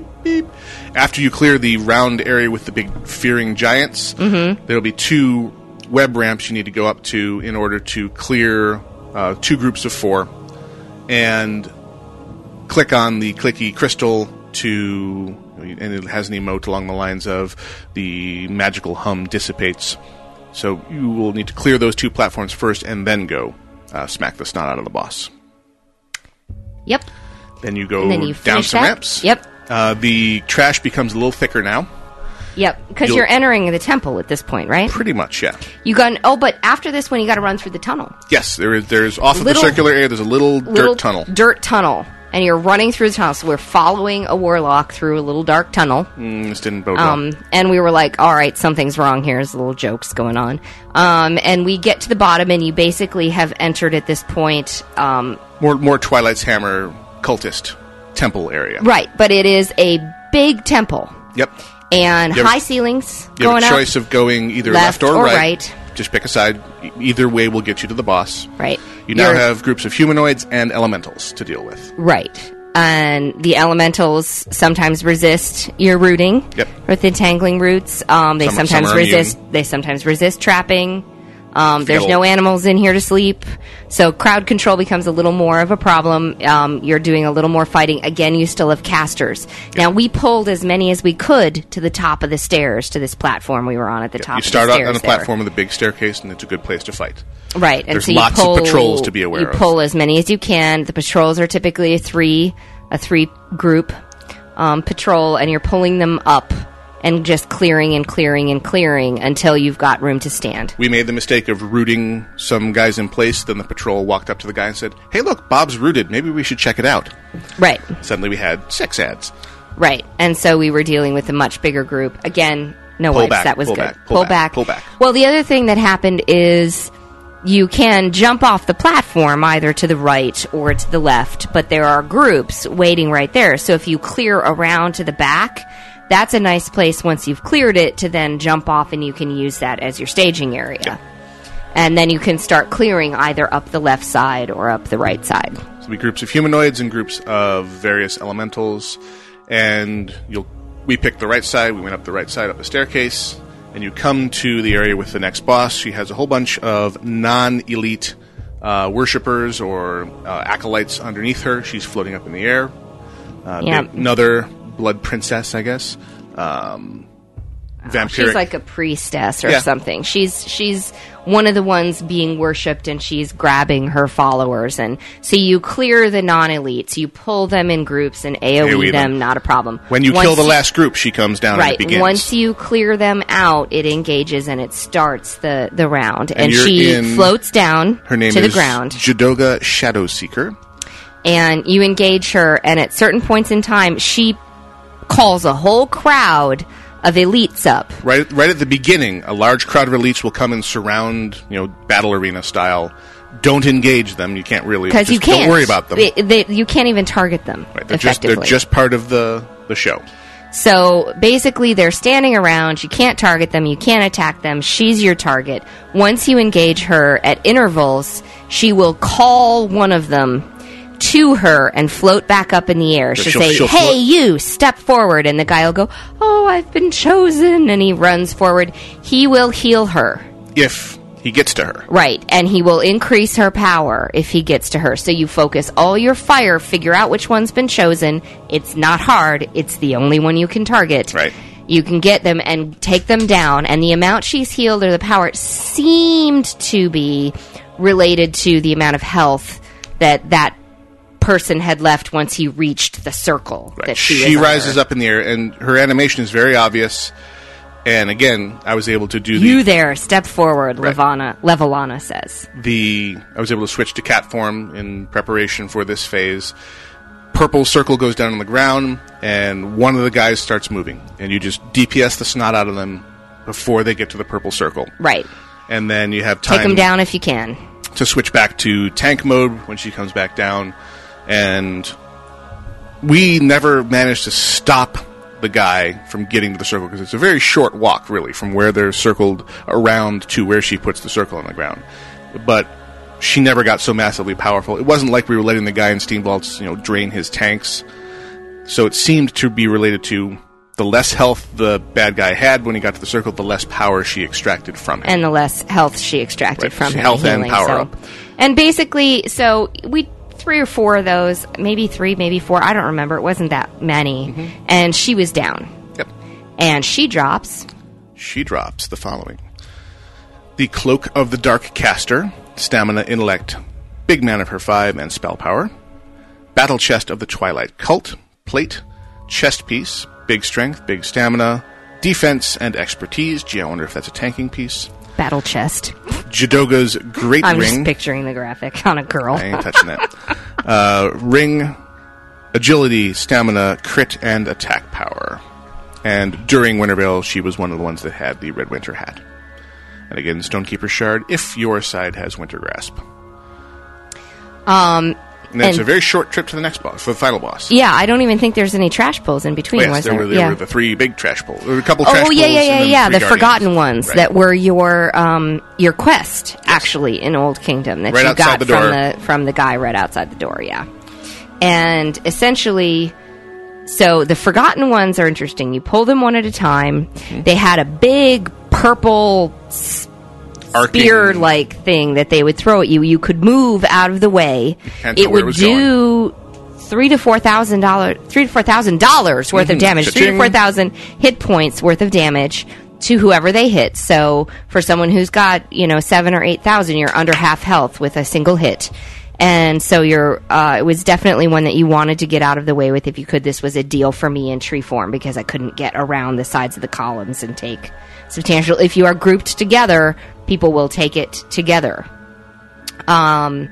beep, beep. After you clear the round area with the big fearing giants, Mhm. there'll be two web ramps you need to go up to in order to clear uh, two groups of four, and click on the clicky crystal to, and it has an emote along the lines of the magical hum dissipates. So you will need to clear those two platforms first, and then go uh, smack the snot out of the boss. Yep. Then you go And then you down some that? ramps. Yep. Uh, the trash becomes a little thicker now. Yep, because You'll- you're entering the temple at this point, right? Pretty much, yeah. You got oh, but after this one, you got to run through the tunnel, Yes, there is. There's off of Little- the circular area. There's a little, little dirt tunnel. dirt tunnel, and you're running through the tunnel. So we're following a warlock through a little dark tunnel. Mm, this didn't bode well. Um, and we were like, all right, something's wrong here. There's little jokes going on. Um, and we get to the bottom, and you basically have entered at this point. Um, More, more Twilight's Hammer cultist temple area. right, but it is a big temple Yep. and high ceilings You have going a up. choice of going either left left, or, or right. right. Just pick a side. E- Either way will get you to the boss. Right. You now You're- have groups of humanoids and elementals to deal with. Right. and the elementals sometimes resist your rooting Yep. with entangling roots. Um, they Some- some sometimes are resist. They sometimes resist trapping. Um, there's no animals in here to sleep, so crowd control becomes a little more of a problem. Um, you're doing a little more fighting. Again, you still have casters. Now we pulled as many as we could to the top of the stairs to this platform we were on at the top. You of start out stairs on a there. platform with a big staircase, and it's a good place to fight. Right, and There's so you lots of pull, patrols to be aware You of. pull as many as you can. The patrols are typically a three, a three group um, patrol, and you're pulling them up and just clearing and clearing and clearing until you've got room to stand. We made the mistake of rooting some guys in place. Then the patrol walked up to the guy and said, "Hey, look, Bob's rooted. Maybe we should check it out." Right, Suddenly, we had six ads. right, and so we were dealing with a much bigger group. Again, no Pull wipes. back, that was pull good. back, pull back, pull back. Well, the other thing that happened is you can jump off the platform either to the right or to the left, but there are groups waiting right there. So if you clear around to the back, that's a nice place once you've cleared it to then jump off and you can use that as your staging area. And then you can start clearing either up the left side or up the right side. So we groups of humanoids and groups of various elementals, and you'll we picked the right side. We went up the right side up the staircase, and you come to the area with the next boss. She has a whole bunch of non-elite uh, worshippers or uh, acolytes underneath her. She's floating up in the air. Uh, Yeah. another blood princess, I guess. Um, vampiric. She's like a priestess or Yeah. something. She's she's one of the ones being worshipped, and she's grabbing her followers. And so you clear the non-elites, you pull them in groups and AOE, AOE them, them. Not a problem. when you Once kill the last group, she comes down and Right. Once you clear them out, it engages and it starts the the round, and, And she in- floats down her name to is the ground. Jedoga Shadowseeker. and you engage her and at certain points in time she calls a whole crowd of elites up Right, right at the beginning, a large crowd of elites will come and surround, you know, battle arena style. Don't engage them. You can't really because you can't Don't worry about them. They- they- you can't even target them right, they're just they're just part of the the show. so basically they're standing around you can't target them you can't attack them she's your target once you engage her at intervals she will call one of them to her and float back up in the air. She'll, she'll- say, she'll "Hey, you, step forward," and the guy will go, "Oh, I've been chosen," and he runs forward. He will heal her. If he gets to her, Right, and he will increase her power if he gets to her. So you focus all your fire, figure out which one's been chosen. It's not hard, it's the only one you can target. Right. You can get them and take them down, and the amount she's healed or the power seemed to be related to the amount of health that that person had left once he reached the circle that she, she rises under. up in the air, and her animation is very obvious. And again, I was able to do the You there, step forward, Levana, Levelana says. the I was able to switch to cat form in preparation for this phase. Purple circle goes down on the ground, and one of the guys starts moving, and you just DPS the snot out of them before they get to the purple circle. Right. And then you have time Take them down if you can. to switch back to tank mode when she comes back down, and we never managed to stop the guy from getting to the circle because it's a very short walk, really, from where they're circled around to where she puts the circle on the ground. But she never got so massively powerful. It wasn't like we were letting the guy in steam vaults, you know, drain his tanks. So it seemed to be related to the less health the bad guy had when he got to the circle, the less power she extracted from him. and the less health she extracted Right, from him. health and healing, power so- up. And basically, so we three or four of those, maybe three, maybe four. I don't remember. It wasn't that many. And she was down. Mm-hmm. Yep. And she drops. she drops the following The Cloak of the Dark Caster, Stamina, Intellect, Big Mana per five, and Spell Power. Battle Chest of the Twilight Cult, Plate, Chest Piece, Big Strength, Big Stamina, Defense, and Expertise. Gee, I wonder if that's a tanking piece. Battle chest. Jedoga's Great I'm Ring. just picturing the graphic on a girl. I ain't touching that. Uh, ring, agility, stamina, crit, and attack power. And during Winter Veil, she was one of the ones that had the Red Winter hat. And again, Stonekeeper Shard, if your side has Wintergrasp. Um, And it's And- a very short trip to the next boss, for the final boss. yeah, I don't even think there's any trash pulls in Oh, between. yes, was there, there? were, there yeah. were the three big trash pulls. There were a couple trash Oh yeah, yeah, yeah, yeah. The guardians. forgotten ones Right. that were your um your quest actually in Old Kingdom that Right you got the from the from the guy right outside the door. Yeah, And essentially, so the forgotten ones are interesting. You pull them one at a time. Mm-hmm. They had a big purple Arcing- spear like thing that they would throw at you. You could move out of the way. It it would was do three to four thousand dollars three to four thousand dollars worth of Mhm. damage. Three to four thousand hit points worth of damage to whoever they hit. So for someone who's got, you know, seven or eight thousand, you're under half health with a single hit. And so you're uh, it was definitely one that you wanted to get out of the way with if you could. This was a deal for me in tree form because I couldn't get around the sides of the columns and take substantial if you are grouped together, people will take it together. Um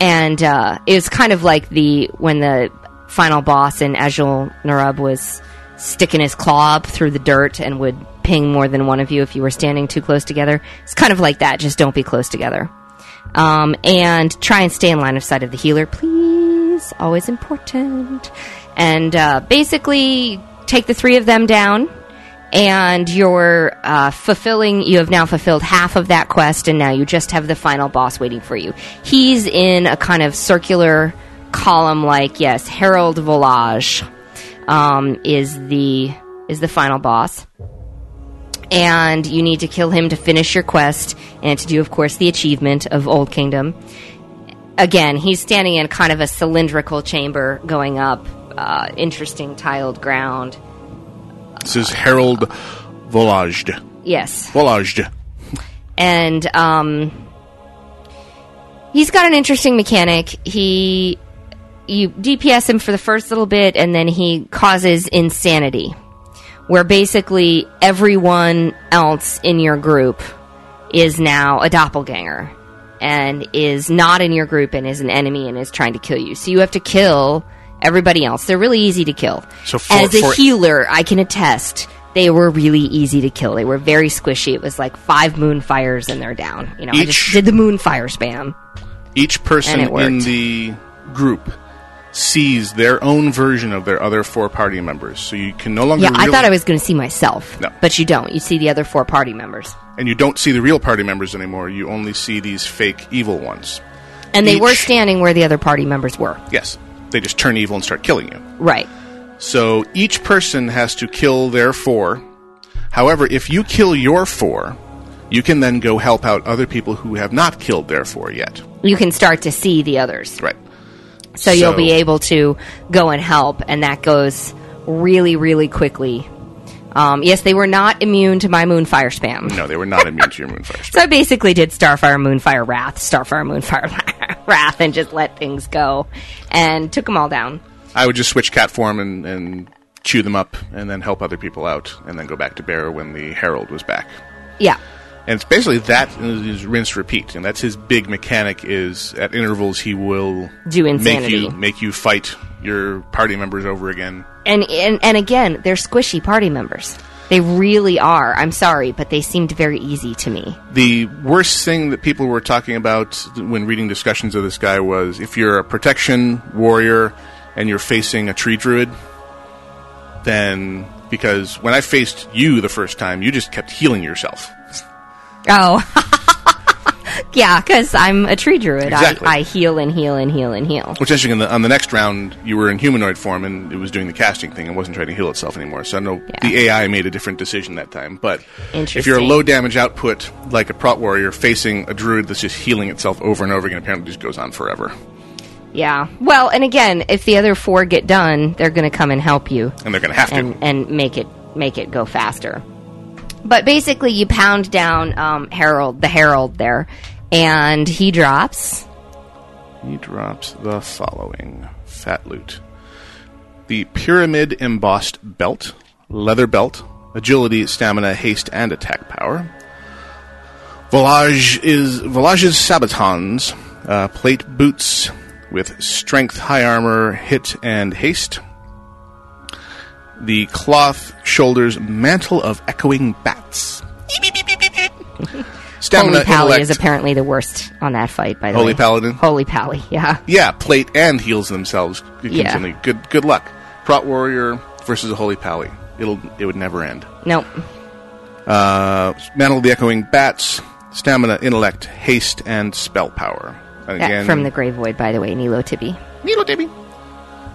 and uh, it was kind of like the when the final boss in Azul Narub was sticking his claw up through the dirt and would ping more than one of you if you were standing too close together. It's kind of like that. Just don't be close together. Um, and try and stay in line of sight of the healer, please. Always important. And uh, basically, take the three of them down and you're uh, fulfilling you have now fulfilled half of that quest and now you just have the final boss waiting for you. He's in a kind of circular column like yes harold Volazj um, is the is the final boss. And you need to kill him to finish your quest and to do of course the achievement of old kingdom. Again he's standing in kind of a cylindrical chamber going up uh, interesting tiled ground This is Harold Volazj. yes Volazj. and um, he's got an interesting mechanic. He you DPS him for the first little bit, and then he causes insanity, where basically everyone else in your group is now a doppelganger and is not in your group and is an enemy and is trying to kill you. So you have to kill everybody else. They're really easy to kill. So for- as a for- healer, I can attest they were really easy to kill. They were very squishy. It was like five moonfires and they're down. You know, I just did the moonfire spam. Each person And it worked. in the group sees their own version of their other four party members. So you can no longer Yeah, I thought I was going to see myself. No. But you don't. You see the other four party members. and you don't see the real party members anymore. You only see these fake evil ones. And they were standing where the other party members were. Yes, they just turn evil and start killing you. Right. So each person has to kill their four. However, if you kill your four, you can then go help out other people who have not killed their four yet. You can start to see the others. Right. So, you'll be able to go and help, and that goes really, really quickly. Um, yes, they were not immune to my Moonfire spam. No, they were not immune to your moonfire. Spam. So I basically did Starfire, Moonfire, Wrath, Starfire, Moonfire, Wrath, and just let things go, and took them all down. I would just switch cat form and, and chew them up, and then help other people out, and then go back to bear when the herald was back. Yeah. And it's basically that is rinse repeat, and that's his big mechanic. Is at intervals he will Do make insanity. you make you fight your party members over again. And, and and again, they're squishy party members. They really are. I'm sorry, but they seemed very easy to me. The worst thing that people were talking about when reading discussions of this guy was if you're a protection warrior and you're facing a tree druid, then because when I faced you the first time, you just kept healing yourself. Oh, yeah, because I'm a tree druid. Exactly. I, I heal and heal and heal and heal. Which actually, in the, on the next round, you were in humanoid form and it was doing the casting thing and wasn't trying to heal itself anymore. So I know the AI made a different decision that time. But if you're a low damage output, like a prot warrior, facing a druid that's just healing itself over and over again, apparently just goes on forever. Yeah. Well, and again, if the other four get done, they're going to come and help you. And they're going to have to. and, and make it make it go faster. But basically, you pound down um, Harold, the Herald there, and he drops. He drops the following fat loot the pyramid embossed belt, leather belt, agility, stamina, haste, and attack power. Volazj is Volazj's sabatons, uh, plate boots with strength, high armor, hit, and haste. The cloth shoulders mantle of echoing bats. Stamina, Holy Pally intellect, is apparently the worst on that fight. By the Holy way, Paladin? Holy Pally, yeah. Yeah, plate and heals themselves Yeah. Good good luck. Prot warrior versus a holy pally. It'll it would never end. Nope. Uh, Mantle of the Echoing Bats, stamina, intellect, haste, and spell power. And again, from the Grey Void, by the way, Nilo Tibby. Nilo Tibby.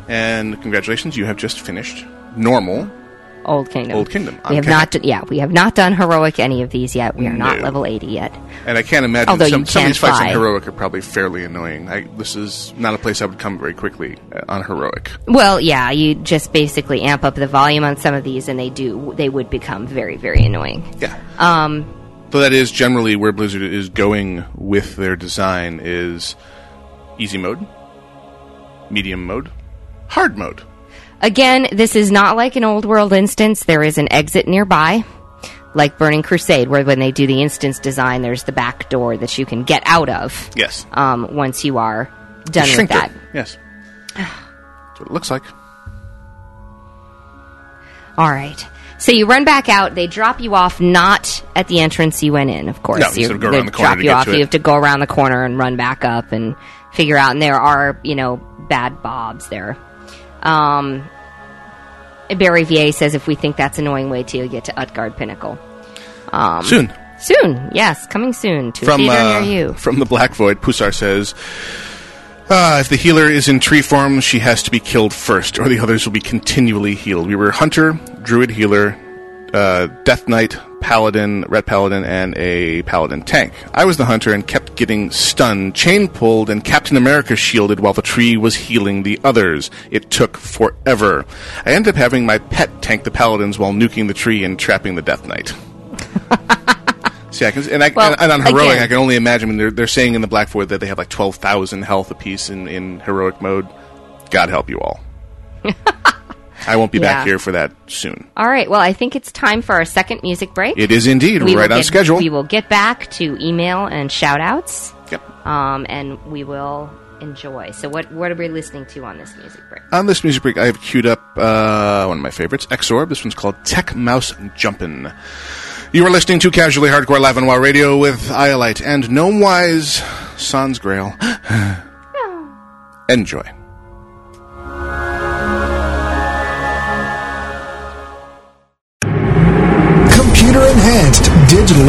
And congratulations, you have just finished normal. Old Kingdom. Old Kingdom. We have not. yeah, we have not done heroic any of these yet. We are not No. level eighty yet. And I can't imagine Although some, some of these fights on heroic are probably fairly annoying. I, this is not a place I would come very quickly uh, on heroic. Well, yeah, you just basically amp up the volume on some of these, and they do. They would become very, very annoying. Yeah. Um, So that is generally where Blizzard is going with their design is easy mode, medium mode, hard mode. Again, this is not like an old world instance. There is an exit nearby, like Burning Crusade, where when they do the instance design, there's the back door that you can get out of. Yes. Um, once you are done with that. it. Yes. That's what it looks like. All right. So you run back out. They drop you off not at the entrance you went in, of course. No, you sort of go they around the corner drop to you get off. to you have to go around the corner and run back up and figure out. And there are, you know, bad bobs there. Um, Barry VA says if we think that's annoying, wait till you get to Utgard Pinnacle. Um, Soon. Soon, yes, coming soon to a From theater uh, near you. from the Black Void, Pusar says, uh, "If the healer is in tree form, she has to be killed first, or the others will be continually healed." We were hunter, druid, healer, uh, death knight, paladin, red paladin, and a paladin tank. I was the hunter and kept getting stunned, chain pulled, and Captain America shielded while the tree was healing the others. It took forever. I ended up having my pet tank the paladins while nuking the tree and trapping the death knight. See, I can, and, I, Well, and on heroic, again- I can only imagine when they're, they're saying in the Black Void that they have like twelve thousand health apiece in, in heroic mode. God help you all. I won't be Yeah. back here for that soon. All right. Well, I think it's time for our second music break. It is indeed We right on get- schedule. We will get back to email and shout outs. Yep. Um, and we will enjoy. So, what what are we listening to on this music break? On this music break, I have queued up uh, one of my favorites, Exorb. This one's called Tech Mouse Jumpin'. You are listening to Casually Hardcore Live on WoW Radio with Iolite and Gnomewise Sans Grail. Enjoy.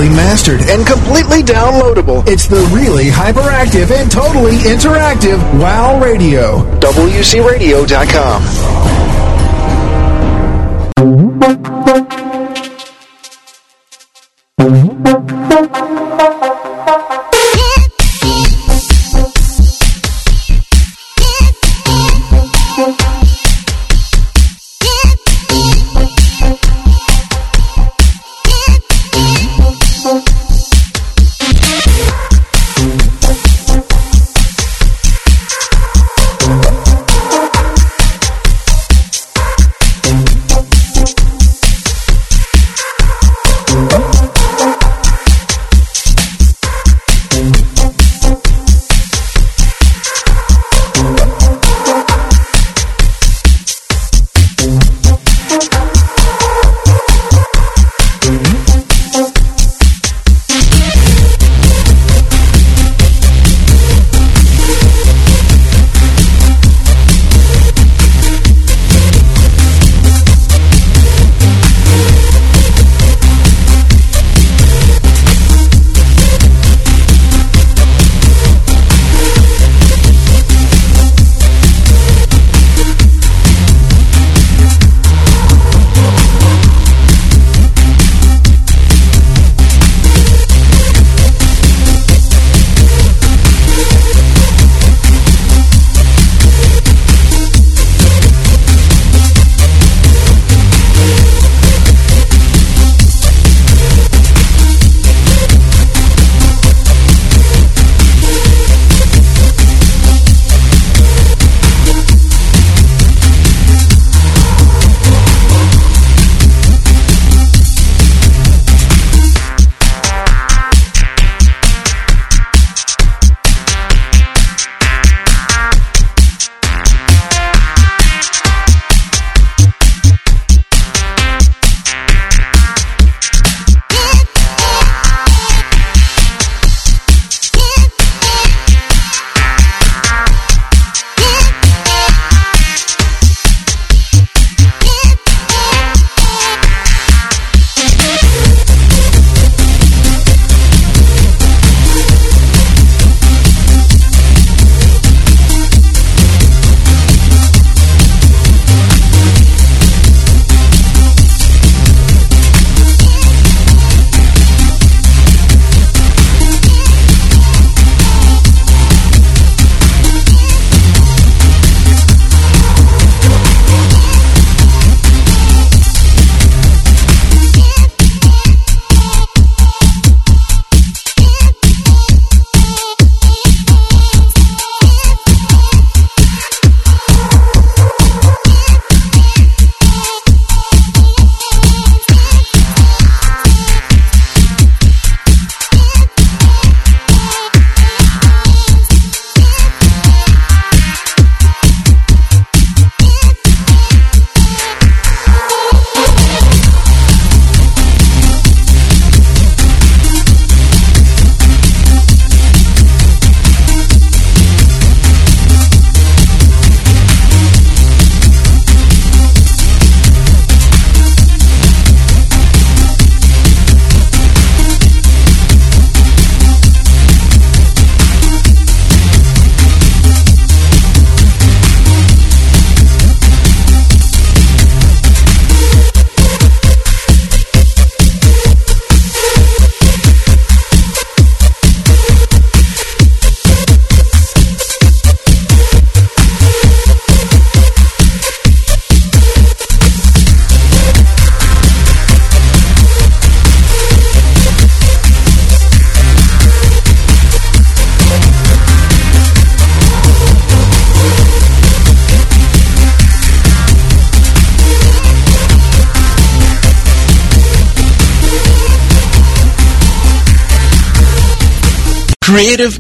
Mastered, and completely downloadable. It's the really hyperactive and totally interactive WoW Radio. WCRadio.com.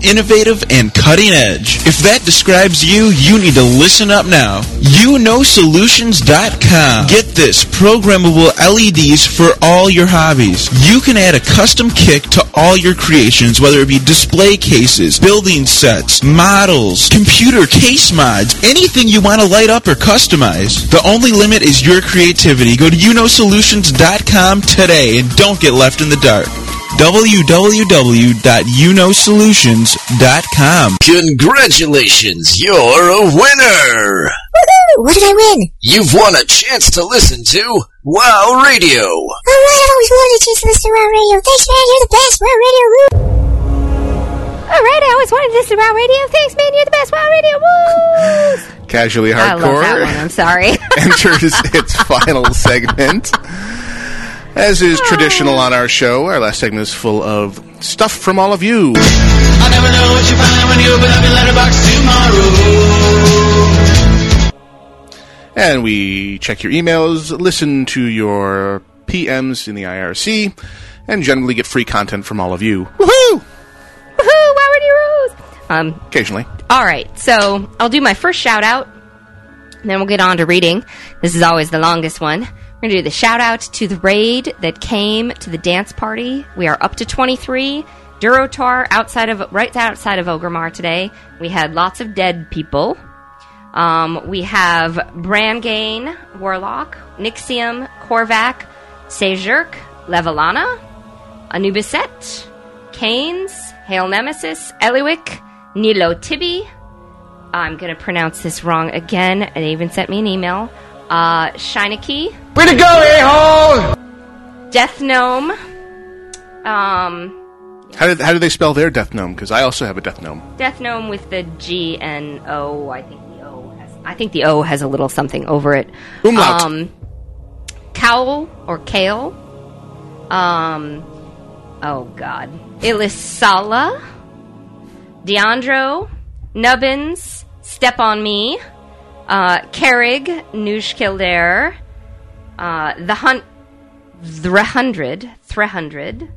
innovative, and cutting edge. If that describes you, you need to listen up now. YouKnowSolutions.com. Get this, programmable LEDs for all your hobbies. You can add a custom kick to all your creations, whether it be display cases, building sets, models, computer case mods, anything you want to light up or customize. The only limit is your creativity. Go to YouKnowSolutions.com today and don't get left in the dark www.unosolutions.com. Congratulations, you're a winner! Woohoo! What did I win? You've won a chance to listen to Wow Radio. Oh, Alright, I've always wanted a chance to listen to Wow Radio. Thanks, man. You're the best. Wow Radio. Woo! Alright, I always wanted to listen to Wow Radio. Thanks, man. You're the best. Wow Radio. Woo! Casually I love that hardcore one. I'm sorry. enters its final segment. As is traditional on our show, our last segment is full of stuff from all of you. I never know what you find when you open up your letterbox tomorrow. And we check your emails, listen to your PMs in the IRC, and generally get free content from all of you. Woohoo! Woohoo! Wow Radio rules! Um, Occasionally. All right, so I'll do my first shout out, then we'll get on to reading. This is always the longest one. We're going to do the shout out to the raid that came to the dance party. We are up to 23. Durotar outside of right outside of Orgrimmar today. We had lots of dead people. Um, we have Brangain, Warlock, Nixium, Korvac, Sejurk, Levelana, Anubiset, Canes, Hail Nemesis, Eliwick, Nilo Tibi. I'm going to pronounce this wrong again, and they even sent me an email. Uh, Shinaki. Way to go, a-hole! Death Gnome. Um, How did, how do they spell their Death Gnome? Because I also have a Death Gnome. Death Gnome with the G and O. I think the O has. I think the O has a little something over it. Umlaut. Um, Cowl or Kale. Um, oh God, Ilisala, Deandro, Nubbins, Step on Me, uh, Carrig, Noosh Kildare, uh, the Hunt, the hundred, three hundred.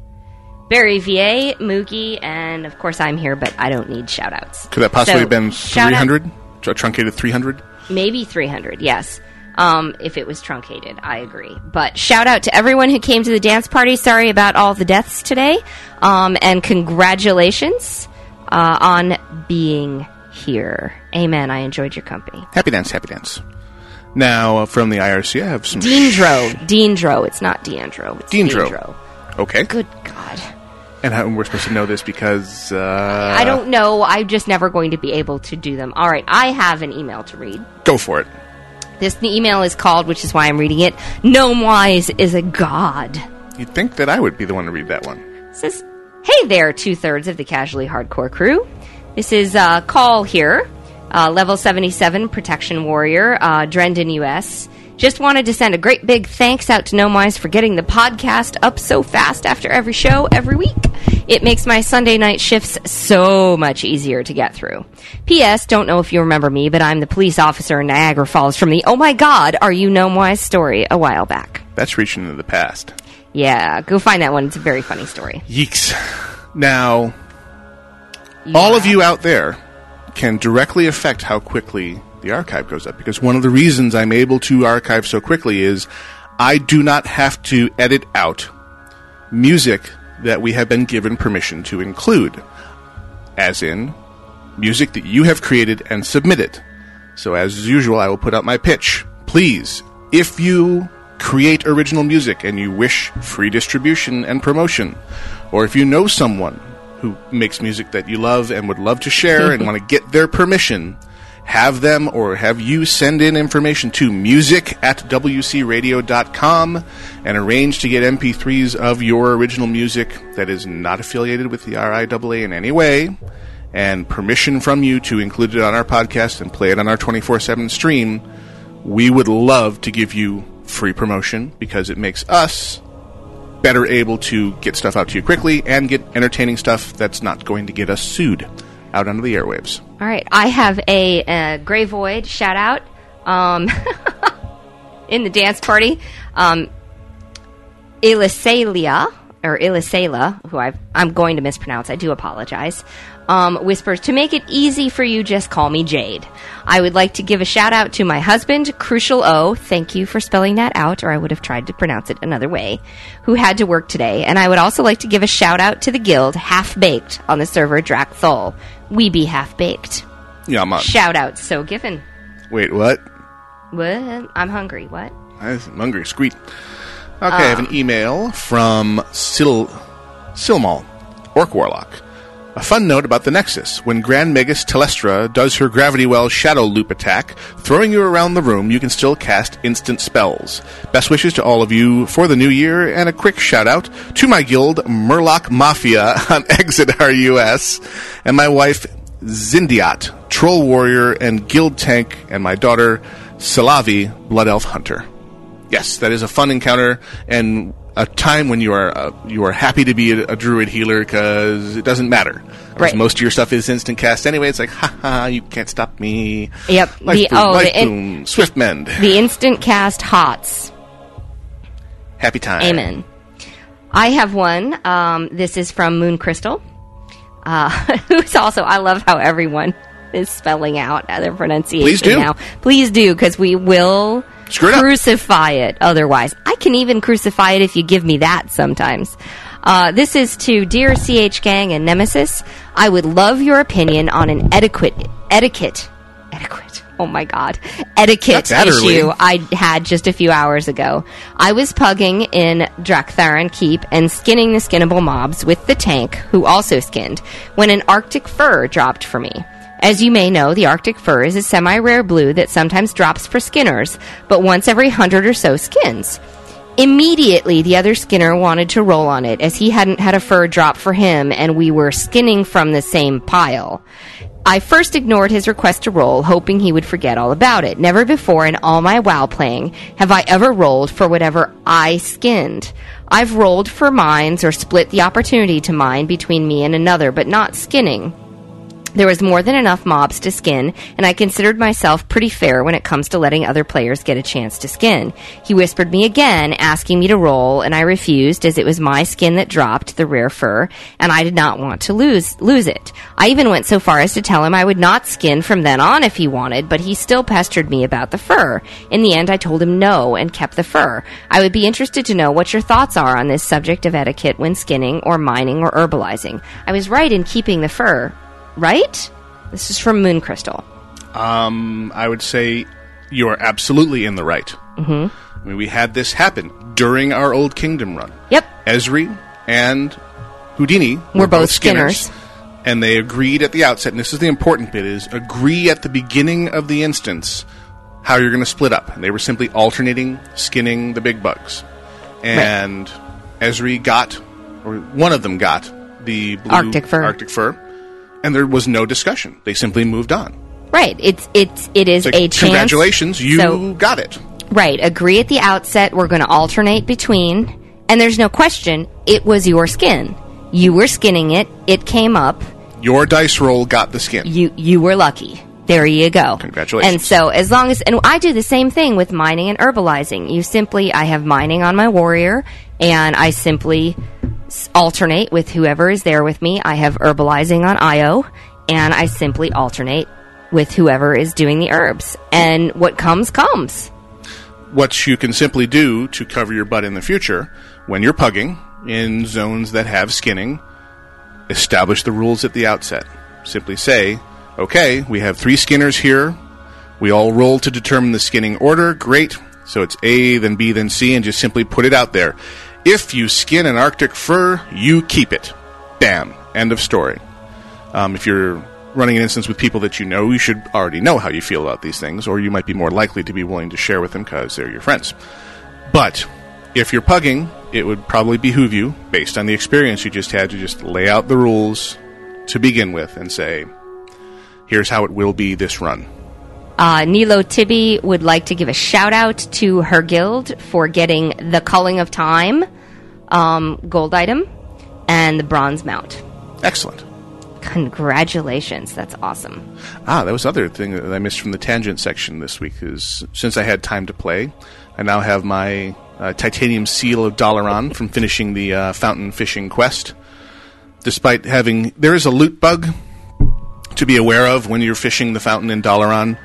Barry VA, Moogie, and of course I'm here, but I don't need shout outs. Could that possibly So, have been 300? Tr- Truncated 300? Maybe 300, yes. Um, if it was truncated, I agree. But shout out to everyone who came to the dance party. Sorry about all the deaths today. Um, and congratulations uh, on being here. Amen. I enjoyed your company. Happy dance, happy dance. Now, uh, from the IRC, I have some. Deandro. Deandro. It's not Deandro. It's Deandro. Deandro. Okay. Good God. And how, we're supposed to know this because. Uh, I don't know. I'm just never going to be able to do them. All right. I have an email to read. Go for it. This email is called, which is why I'm reading it, Gnomewise is a God. You'd think that I would be the one to read that one. says, Hey there, two thirds of the casually hardcore crew. This is uh, Call here, uh, level 77 protection warrior, uh, Drendon US. Just wanted to send a great big thanks out to Gnomewise for getting the podcast up so fast after every show every week. It makes my Sunday night shifts so much easier to get through. P.S. Don't know if you remember me, but I'm the police officer in Niagara Falls from the Oh My God, Are You Gnomewise story a while back. That's reaching into the past. Yeah, go find that one. It's a very funny story. Yeeks. Now, all of you out there can directly affect how quickly the archive goes up because one of the reasons I'm able to archive so quickly is I do not have to edit out music that we have been given permission to include, as in music that you have created and submitted. So, as usual, I will put out my pitch. Please, if you create original music and you wish free distribution and promotion, or if you know someone who makes music that you love and would love to share and want to get their permission, have them or have you send in information to music at wcradio.com and arrange to get MP3s of your original music that is not affiliated with the RIAA in any way and permission from you to include it on our podcast and play it on our 24 7 stream, we would love to give you free promotion because it makes us better able to get stuff out to you quickly and get entertaining stuff that's not going to get us sued out onto the airwaves. All right, I have a, uh Gray Void shout out um, in the dance party. Um, or Ilisela, who i I'm going to mispronounce, I do apologize, um, whispers, To make it easy for you, just call me Jade. I would like to give a shout out to my husband, Crucial O. Thank you for spelling that out, or I would have tried to pronounce it another way, who had to work today. And I would also like to give a shout out to the guild, Half Baked, on the server Drak'thul. We be half baked. Yeah, I'm on. Shout out so given. Wait, what? What? I'm hungry. What? I'm hungry. Squeak. Okay, I have an email from Sil Silmal, Orc Warlock. A fun note about the Nexus. When Grand Magus Telestra does her Gravity Well Shadow Loop attack, throwing you around the room, you can still cast instant spells. Best wishes to all of you for the new year, and a quick shout out to my guild, Murloc Mafia on Exodar US, and my wife, Zindiat, Troll Warrior and Guild Tank, and my daughter, Salavi, Blood Elf Hunter. Yes, that is a fun encounter and a time when you are uh, you are happy to be a, a druid healer because it doesn't matter. Right. Most of your stuff is instant cast anyway. It's like, haha, you can't stop me. Yep. Life the boom, oh, life the, in- boom, swift mend, the instant cast hots. happy time. Amen. I have one. Um, this is from Moon Crystal, uh, who's also. I love how everyone is spelling out their pronunciation Please do. now. Please do, because we will Screw it up. crucify it. Otherwise, I can even crucify it if you give me that sometimes. Uh, this is to dear CH Gang and Nemesis. I would love your opinion on an etiquette etiquette etiquette. Oh my god, etiquette issue I had just a few hours ago. I was pugging in Drak'Tharon Keep and skinning the skinnable mobs with the tank, who also skinned, when an Arctic fur dropped for me. As you may know, the Arctic fur is a semi rare blue that sometimes drops for skinners, but once every hundred or so skins. Immediately, the other skinner wanted to roll on it as he hadn't had a fur drop for him and we were skinning from the same pile. I first ignored his request to roll, hoping he would forget all about it. Never before in all my WoW playing have I ever rolled for whatever I skinned. I've rolled for mines or split the opportunity to mine between me and another, but not skinning. There was more than enough mobs to skin, and I considered myself pretty fair when it comes to letting other players get a chance to skin. He whispered me again, asking me to roll, and I refused as it was my skin that dropped, the rare fur, and I did not want to lose lose it. I even went so far as to tell him I would not skin from then on if he wanted, but he still pestered me about the fur. In the end, I told him no and kept the fur. I would be interested to know what your thoughts are on this subject of etiquette when skinning or mining or herbalizing. I was right in keeping the fur, right? This is from Moon Crystal. Um, I would say you are absolutely in the right. Mhm. I mean, we had this happen during our Old Kingdom run. Yep. Esri and Whodini We're both skinners. and they agreed at the outset. And this is the important bit: is agree at the beginning of the instance how you're going to split up. And they were simply alternating skinning the big bugs, and Esri got, or one of them got the blue Arctic fur. Arctic fur, and there was no discussion. They simply moved on. Right. It's it's it is like, a chance. Congratulations, you So- got it. Right. Agree at the outset. We're going to alternate between, and there's no question. It was your skin. You were skinning it. It came up. Your dice roll got the skin. You you were lucky. There you go. Congratulations. And so, as long as, and I do the same thing with mining and herbalizing. You simply, I have mining on my warrior, and I simply alternate with whoever is there with me. I have herbalizing on Io, and I simply alternate with whoever is doing the herbs. And what comes, comes. what you can simply do to cover your butt in the future when you're pugging in zones that have skinning, establish the rules at the outset. Simply say, okay, we have three skinners here. We all roll to determine the skinning order. Great. So it's A, then B, then C, and just simply put it out there. If you skin an Arctic fur, you keep it. Bam. End of story. Um, if you're running an instance with people that you know, you should already know how you feel about these things, or you might be more likely to be willing to share with them because they're your friends. But if you're pugging, it would probably behoove you, based on the experience you just had, to just lay out the rules to begin with and say, here's how it will be this run. Uh, Nilo Tibby would like to give a shout out to her guild for getting the Culling of Time um, gold item and the bronze mount. Excellent. Congratulations. That's awesome. Ah, that was other thing that I missed from the tangent section this week. Is since I had time to play, I now have my uh, titanium seal of Dalaran from finishing the uh, fountain fishing quest. Despite having, there is a loot bug to be aware of when you're fishing the fountain in Dalaran.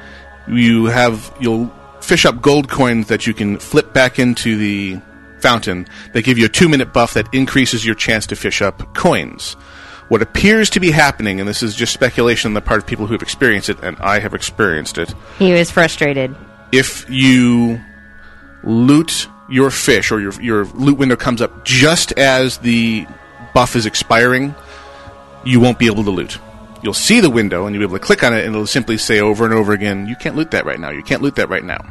You have you'll fish up gold coins that you can flip back into the fountain. They give you a two minute buff that increases your chance to fish up coins. What appears to be happening, and this is just speculation on the part of people who have experienced it, and I have experienced it, He was frustrated. if you loot your fish or your your loot window comes up just as the buff is expiring, you won't be able to loot. You'll see the window and you'll be able to click on it and it'll simply say over and over again, you can't loot that right now. You can't loot that right now.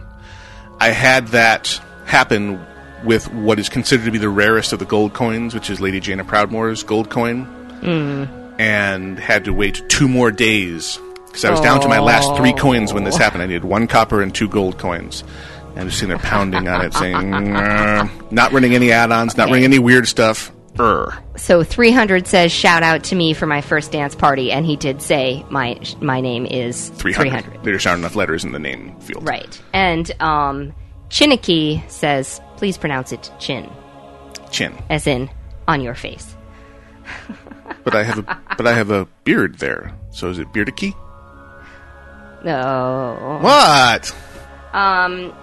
I had that happen with what is considered to be the rarest of the gold coins, which is Lady Jaina Proudmoore's gold coin, Mm. and had to wait two more days because I was down to my last three coins when this happened. I needed one copper and two gold coins. And I'm just sitting there pounding on it, saying, "Mm, not running any add-ons, not running any weird stuff. Err. So 300 says shout out to me for my first dance party, and he did say my my name is 300. 300. There aren't enough letters in the name field. Right. And um, Chiniki says, please pronounce it chin, Chin. as in on your face. But I have a but I have a beard there. So is it Beardicky? No. What? Um,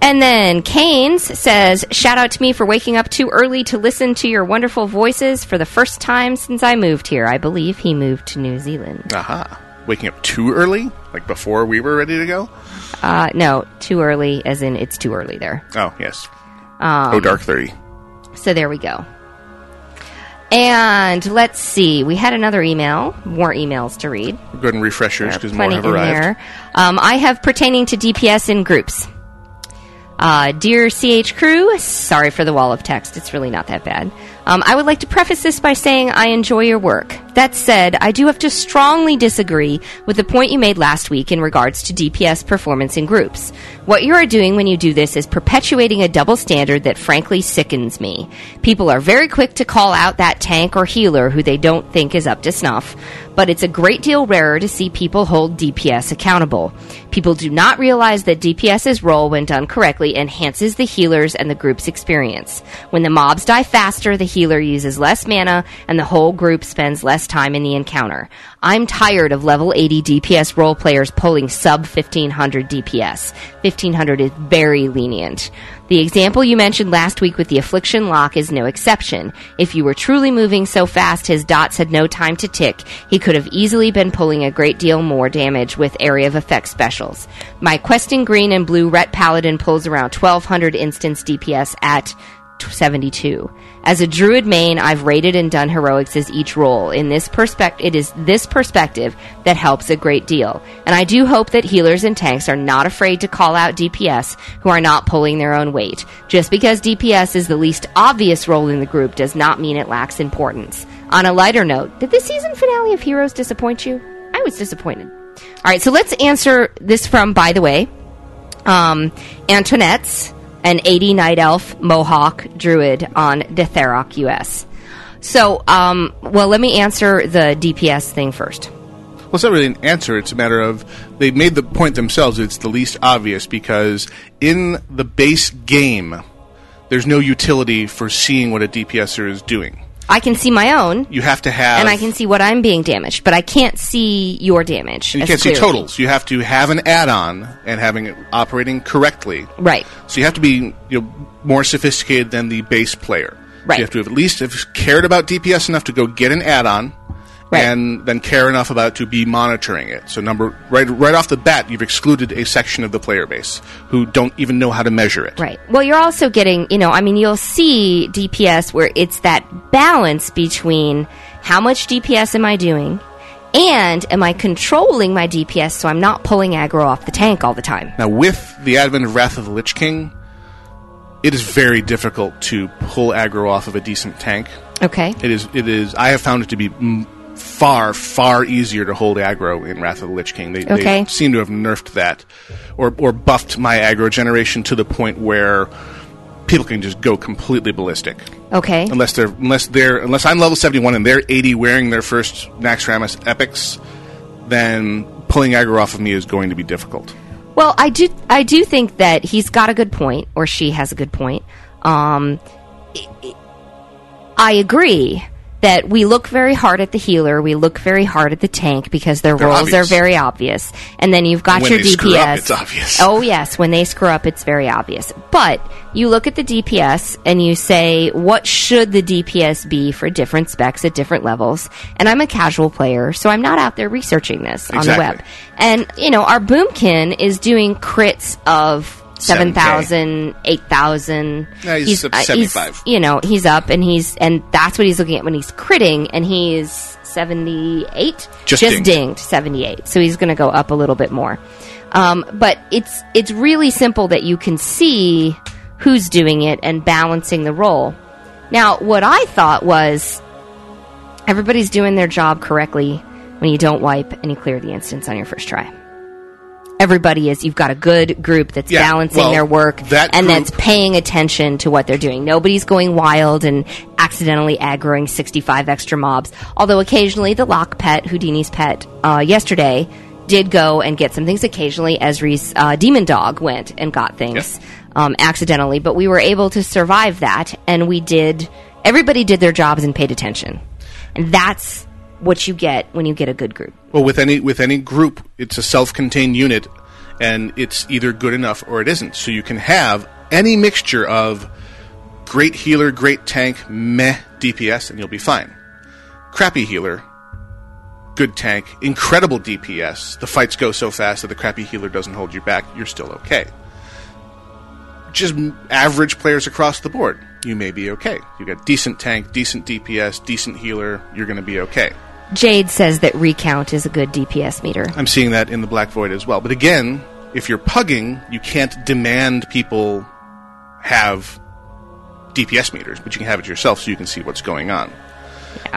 and then Keynes says, shout out to me for waking up too early to listen to your wonderful voices for the first time since I moved here. I believe he moved to New Zealand. Aha. Waking up too early? Like before we were ready to go? Uh, no, too early, as in it's too early there. Oh, yes. Um, oh, Dark 30. So there we go. And let's see. We had another email, more emails to read. Go ahead and refresh yours because more have arrived. there. Um, I have pertaining to DPS in groups. Uh, dear CH crew, sorry for the wall of text. It's really not that bad. Um, I would like to preface this by saying I enjoy your work. That said, I do have to strongly disagree with the point you made last week in regards to DPS performance in groups. What you are doing when you do this is perpetuating a double standard that frankly sickens me. People are very quick to call out that tank or healer who they don't think is up to snuff, but it's a great deal rarer to see people hold DPS accountable. People do not realize that DPS's role, when done correctly, enhances the healer's and the group's experience. When the mobs die faster, the healer uses less mana and the whole group spends less time in the encounter. I'm tired of level 80 DPS role players pulling sub 1500 DPS. 1500 is very lenient. The example you mentioned last week with the Affliction Lock is no exception. If you were truly moving so fast his dots had no time to tick, he could have easily been pulling a great deal more damage with area of effect specials. My questing green and blue Ret Paladin pulls around 1200 instance DPS at 72. As a druid main, I've rated and done heroics as each role. In this perspective, it is this perspective that helps a great deal. And I do hope that healers and tanks are not afraid to call out DPS who are not pulling their own weight. Just because DPS is the least obvious role in the group does not mean it lacks importance. On a lighter note, did the season finale of Heroes disappoint you? I was disappointed. All right, so let's answer this from, by the way, um, Antoinette's an 80 night elf mohawk druid on Detheroc US. So, um, well, let me answer the DPS thing first. Well, it's not really an answer. It's a matter of they made the point themselves. It's the least obvious because in the base game, there's no utility for seeing what a DPSer is doing. I can see my own, You have to have and I can see what I'm being damaged, but I can't see your damage. You as can't see clearly. totals. You have to have an add-on and having it operating correctly. Right. So you have to be you know, more sophisticated than the base player. Right. You have to have at least have cared about DPS enough to go get an add-on, and then care enough about to be monitoring it. So number right right off the bat, you've excluded a section of the player base who don't even know how to measure it. Right. Well, you're also getting, you know, I mean, you'll see DPS where it's that balance between how much DPS am I doing and am I controlling my DPS so I'm not pulling aggro off the tank all the time. Now, with the advent of Wrath of the Lich King, it is very difficult to pull aggro off of a decent tank. Okay. It is. It is. I have found it to be far, far easier to hold aggro in Wrath of the Lich King. They, Okay. they seem to have nerfed that, or or buffed my aggro generation to the point where people can just go completely ballistic. Okay. Unless they're unless they're unless I'm level 71 and they're 80 wearing their first Naxxramas epics, then pulling aggro off of me is going to be difficult. Well, I do I do think that he's got a good point, or she has a good point. Um, I agree that we look very hard at the healer, we look very hard at the tank because their They're roles obvious. are very obvious, and then you've got when your they DPS. screw up, it's obvious. Oh yes, when they screw up, it's very obvious. But you look at the DPS and you say, what should the DPS be for different specs at different levels? And I'm a casual player, so I'm not out there researching this on the web. And you know, our boomkin is doing crits of. 7,000, 8,000. Yeah, he's up uh, 75. you know, he's up and he's, and that's what he's looking at when he's critting, and he's 78? Just dinged. dinged. 78. So he's going to go up a little bit more. Um, but it's, it's really simple that you can see who's doing it and balancing the role. Now, what I thought was everybody's doing their job correctly when you don't wipe and you clear the instance on your first try. Everybody is. You've got a good group that's Yeah, balancing well, their work that and group- that's paying attention to what they're doing. Nobody's going wild and accidentally aggroing 65 extra mobs. Although occasionally the lock pet, Whodini's pet, uh, yesterday did go and get some things. Occasionally Esri's uh, demon dog went and got things um, accidentally, but we were able to survive that, and we did. Everybody did their jobs and paid attention, and that's what you get when you get a good group. Well, with any with any group, it's a self-contained unit, and it's either good enough or it isn't. So you can have any mixture of great healer, great tank, meh DPS, and you'll be fine. Crappy healer, good tank, incredible DPS. The fights go so fast that the crappy healer doesn't hold you back. You're still okay. Just average players across the board, you may be okay. You got decent tank, decent DPS, decent healer. You're going to be okay. Jade says that recount is a good DPS meter. I'm seeing that in the Black Void as well. But again, if you're pugging, you can't demand people have DPS meters, but you can have it yourself so you can see what's going on.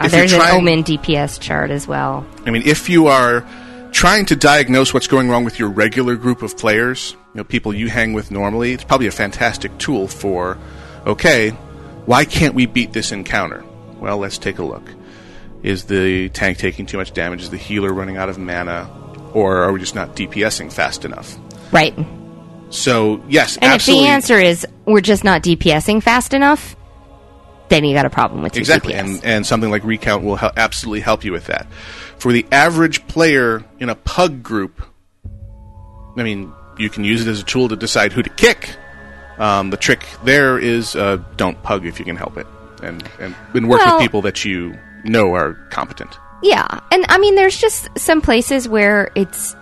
You're there's an trying- Omen DPS chart as well. I mean, if you are trying to diagnose what's going wrong with your regular group of players, you know, people you hang with normally, it's probably a fantastic tool for, okay, why can't we beat this encounter? Well, let's take a look. Is the tank taking too much damage? Is the healer running out of mana? Or are we just not DPSing fast enough? Right. So, yes, And absolutely. if the answer is we're just not DPSing fast enough, then you got a problem with your Exactly, DPS. and and something like recount will absolutely help you with that. For the average player in a pug group, I mean, you can use it as a tool to decide who to kick. Um, the trick there is uh, don't pug if you can help it, and and, and work Well- with people that you know are competent. Yeah, and I mean, there's just some places where it's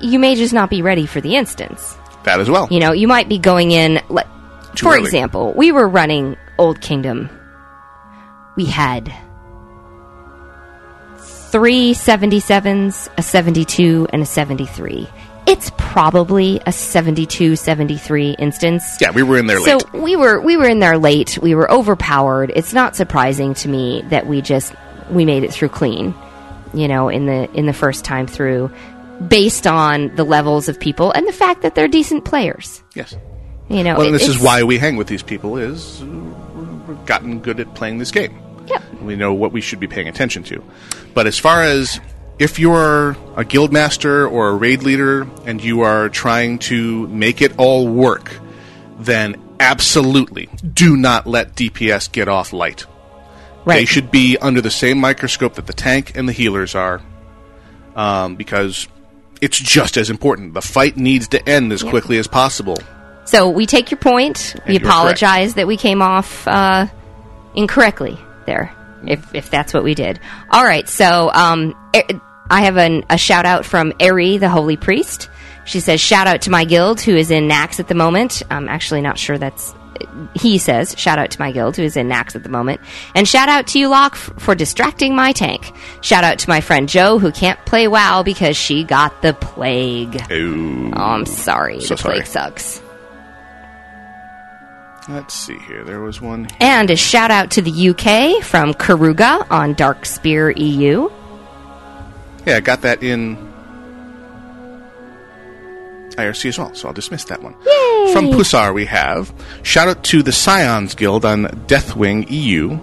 you may just not be ready for the instance. That as well. You know, you might be going in. Like, Too for early. example, we were running Old Kingdom. We had three 77s, a 72, and a 73. It's probably a 72, 73 instance. Yeah, we were in there So late. we were we were in there late. We were overpowered. It's not surprising to me that we just we made it through clean. You know, in the in the first time through, based on the levels of people and the fact that they're decent players. Yes. You know, well, it- this is why we hang with these people. Is we've gotten good at playing this game. Yeah. We know what we should be paying attention to. But as far as if you're a guild master or a raid leader and you are trying to make it all work, then absolutely do not let DPS get off light. They should be under the same microscope that the tank and the healers are, um, because it's just as important. The fight needs to end as quickly as possible. So we take your point. We And you're apologize that we came off uh, incorrectly there, if if that's what we did. All right. So um, I have an, a shout out from Eri, the holy priest. She says, "Shout out to my guild who is in Nax at the moment." I'm actually not sure that's. He says, "Shout out to my guild who is in Nax at the moment," and shout out to you, Locke, f- for distracting my tank. Shout out to my friend Joe who can't play WoW because she got the plague. Oh, I'm sorry. So the plague sorry. sucks. Let's see here. There was one. And a shout out to the UK from Karuga on Dark Spear EU. Yeah, I got that in IRC as well, so I'll dismiss that one. Yay! From Pusar, we have shout out to the Scions Guild on Deathwing EU.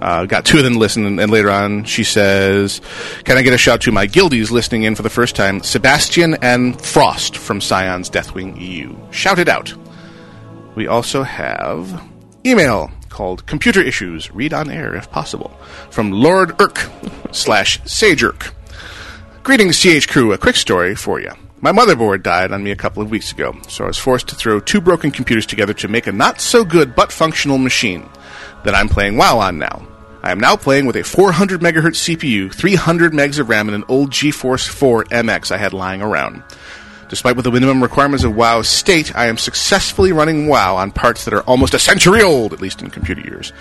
Uh, got two of them listening, and, and later on she says, "Can I get a shout to my guildies listening in for the first time? Sebastian and Frost from Scions Deathwing EU. Shout it out." We also have email called Computer Issues. Read on air if possible from Lord Irk slash Sage Irk. Greetings, CH crew. A quick story for you. My motherboard died on me a couple of weeks ago, so I was forced to throw two broken computers together to make a not so good but functional machine that I'm playing WoW on now. I am now playing with a 400 megahertz CPU, 300 megs of RAM, and an old GeForce 4 MX I had lying around. Despite what the minimum requirements of WoW state, I am successfully running WoW on parts that are almost a century old, at least in computer years.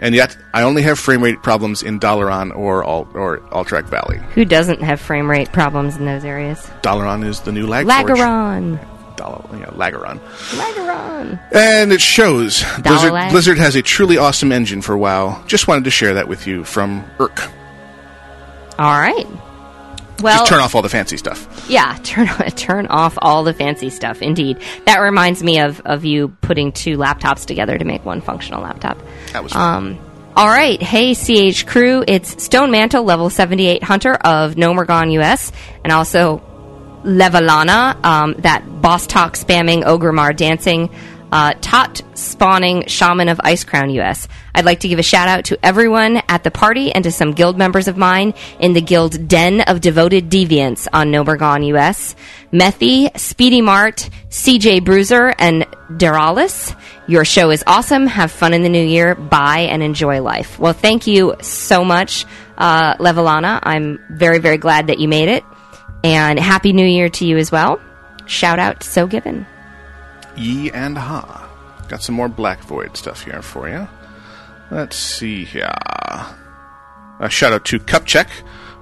And yet, I only have frame rate problems in Dalaran or Al- or Alterac Valley. Who doesn't have frame rate problems in those areas? Dalaran is the new lag. Lagaron. Dal- yeah, Lagaron. Lagaron. And it shows. Blizzard, Blizzard has a truly awesome engine for WoW. Just wanted to share that with you from Irk. All right. Well, Just turn off all the fancy stuff. Yeah, turn turn off all the fancy stuff. Indeed, that reminds me of of you putting two laptops together to make one functional laptop. That was fun. Um, all right, hey CH crew, it's Stone Mantle, level seventy eight hunter of Gnomeregan US, and also Levelana, um, that boss talk spamming Orgrimmar dancing. Uh, tot spawning shaman of Ice Crown US. I'd like to give a shout out to everyone at the party and to some guild members of mine in the guild Den of Devoted Deviants on Gnomeregan US. Methy, Speedy Mart, CJ Bruiser, and Deralis. Your show is awesome. Have fun in the new year. Bye and enjoy life. Well, thank you so much, uh, Levelana. I'm very, very glad that you made it. And Happy New Year to you as well. Shout out So Given. Ye and Ha. Got some more Black Void stuff here for you. Let's see here. A shout out to Cupcheck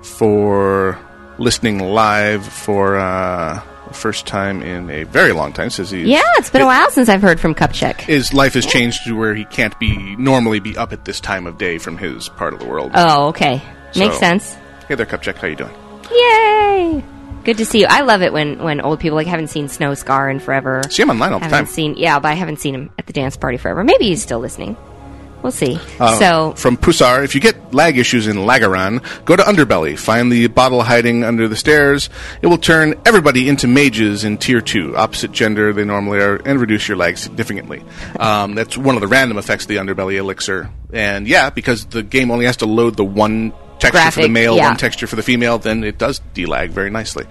for listening live for uh, the first time in a very long time. Says he Yeah, it's been a while since I've heard from Cupcheck. his life has changed to where he can't be normally be up at this time of day from his part of the world. Oh, okay. Makes sense. Hey there, Cupcheck. How you doing? Yay! Good to see you. I love it when, when old people like haven't seen Snow Scar in forever. See him online all the haven't time. Seen yeah, but I haven't seen him at the dance party forever. Maybe he's still listening. We'll see. Uh, so from Pusar, if you get lag issues in Lagaran, go to Underbelly. Find the bottle hiding under the stairs. It will turn everybody into mages in Tier Two, opposite gender they normally are, and reduce your lag significantly. Um, that's one of the random effects of the Underbelly elixir. And yeah, because the game only has to load the one texture for the male, yeah. one texture for the female, then it does delag very nicely.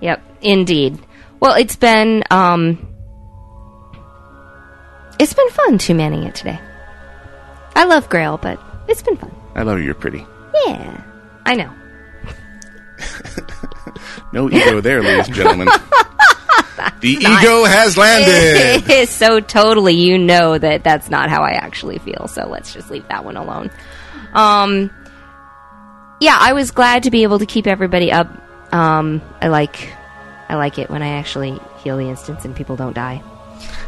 Yep, indeed. Well, it's been um, it's been fun two manning it today. I love Grail, but it's been fun. I love you. You're pretty. Yeah, I know. No ego there, ladies and gentlemen. the ego has landed. It is so totally. You know that that's not how I actually feel. So let's just leave that one alone. Um, yeah, I was glad to be able to keep everybody up. Um, I like, I like it when I actually heal the instance and people don't die.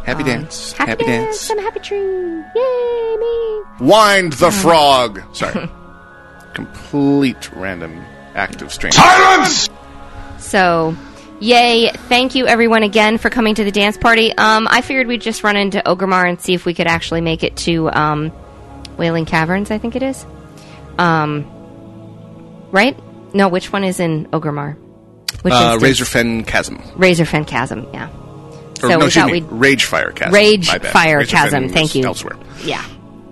Happy Um, dance. Happy, Happy dance. dance. I'm a happy tree. Yay, me. Wind the frog. Sorry. Complete random act of strange. Silence! So, yay! Thank you everyone again for coming to the dance party. Um, I figured we'd just run into Orgrimmar and see if we could actually make it to um, Wailing Caverns. I think it is. Um, right? No, which one is in Orgrimmar? Which uh? Razorfen Chasm. Razorfen Chasm. Yeah. Or, So no, we thought we'd- Ragefire Chasm. Rage Fire Razorfen Chasm. was Thank you. Elsewhere. Yeah.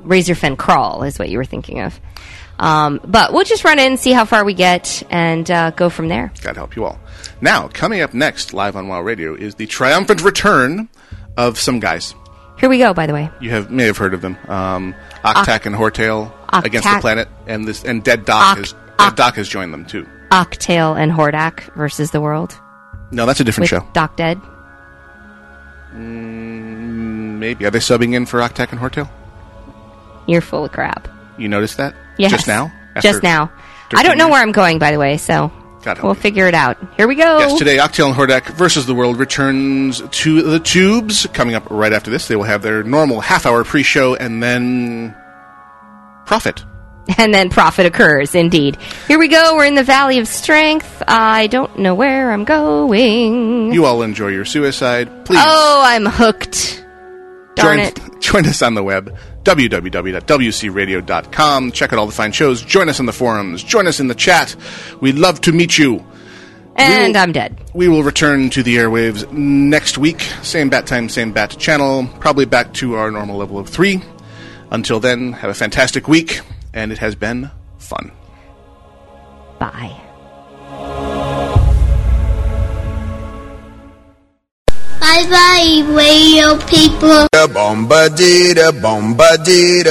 Razorfen Crawl is what you were thinking of. Um, but we'll just run in, see how far we get, and uh, go from there. God help you all. Now, coming up next, live on WoW Radio, is the triumphant return of some guys. Here we go. By the way, You have may have heard of them. Um, Octac and Hortail against the planet, and this and Dead Doc Oc- has Dead Doc has joined them too. Octail and Hordak versus the world. No, that's a different with show. Doc Dead. Mm, maybe are they subbing in for Octac and Hortail? You're full of crap. You noticed that? Yes. Just now? Just now. I don't know where I'm going, by the way, so we'll figure it out. Here we go. Yes, today Octail and Hordak versus the World returns to the tubes. Coming up right after this, they will have their normal half-hour pre-show and then profit. And then profit occurs, indeed. Here we go. We're in the Valley of Strength. I don't know where I'm going. You all enjoy your suicide. Please Oh, I'm hooked. Darn join, it. join us on the web, www.wcradio.com. Check out all the fine shows. Join us on the forums. Join us in the chat. We'd love to meet you. And will- I'm dead. We will return to the airwaves next week. Same bat time, same bat channel. Probably back to our normal level of three. Until then, have a fantastic week, and it has been fun. Bye. Bye bye, radio people. Bomba dee da bomba dee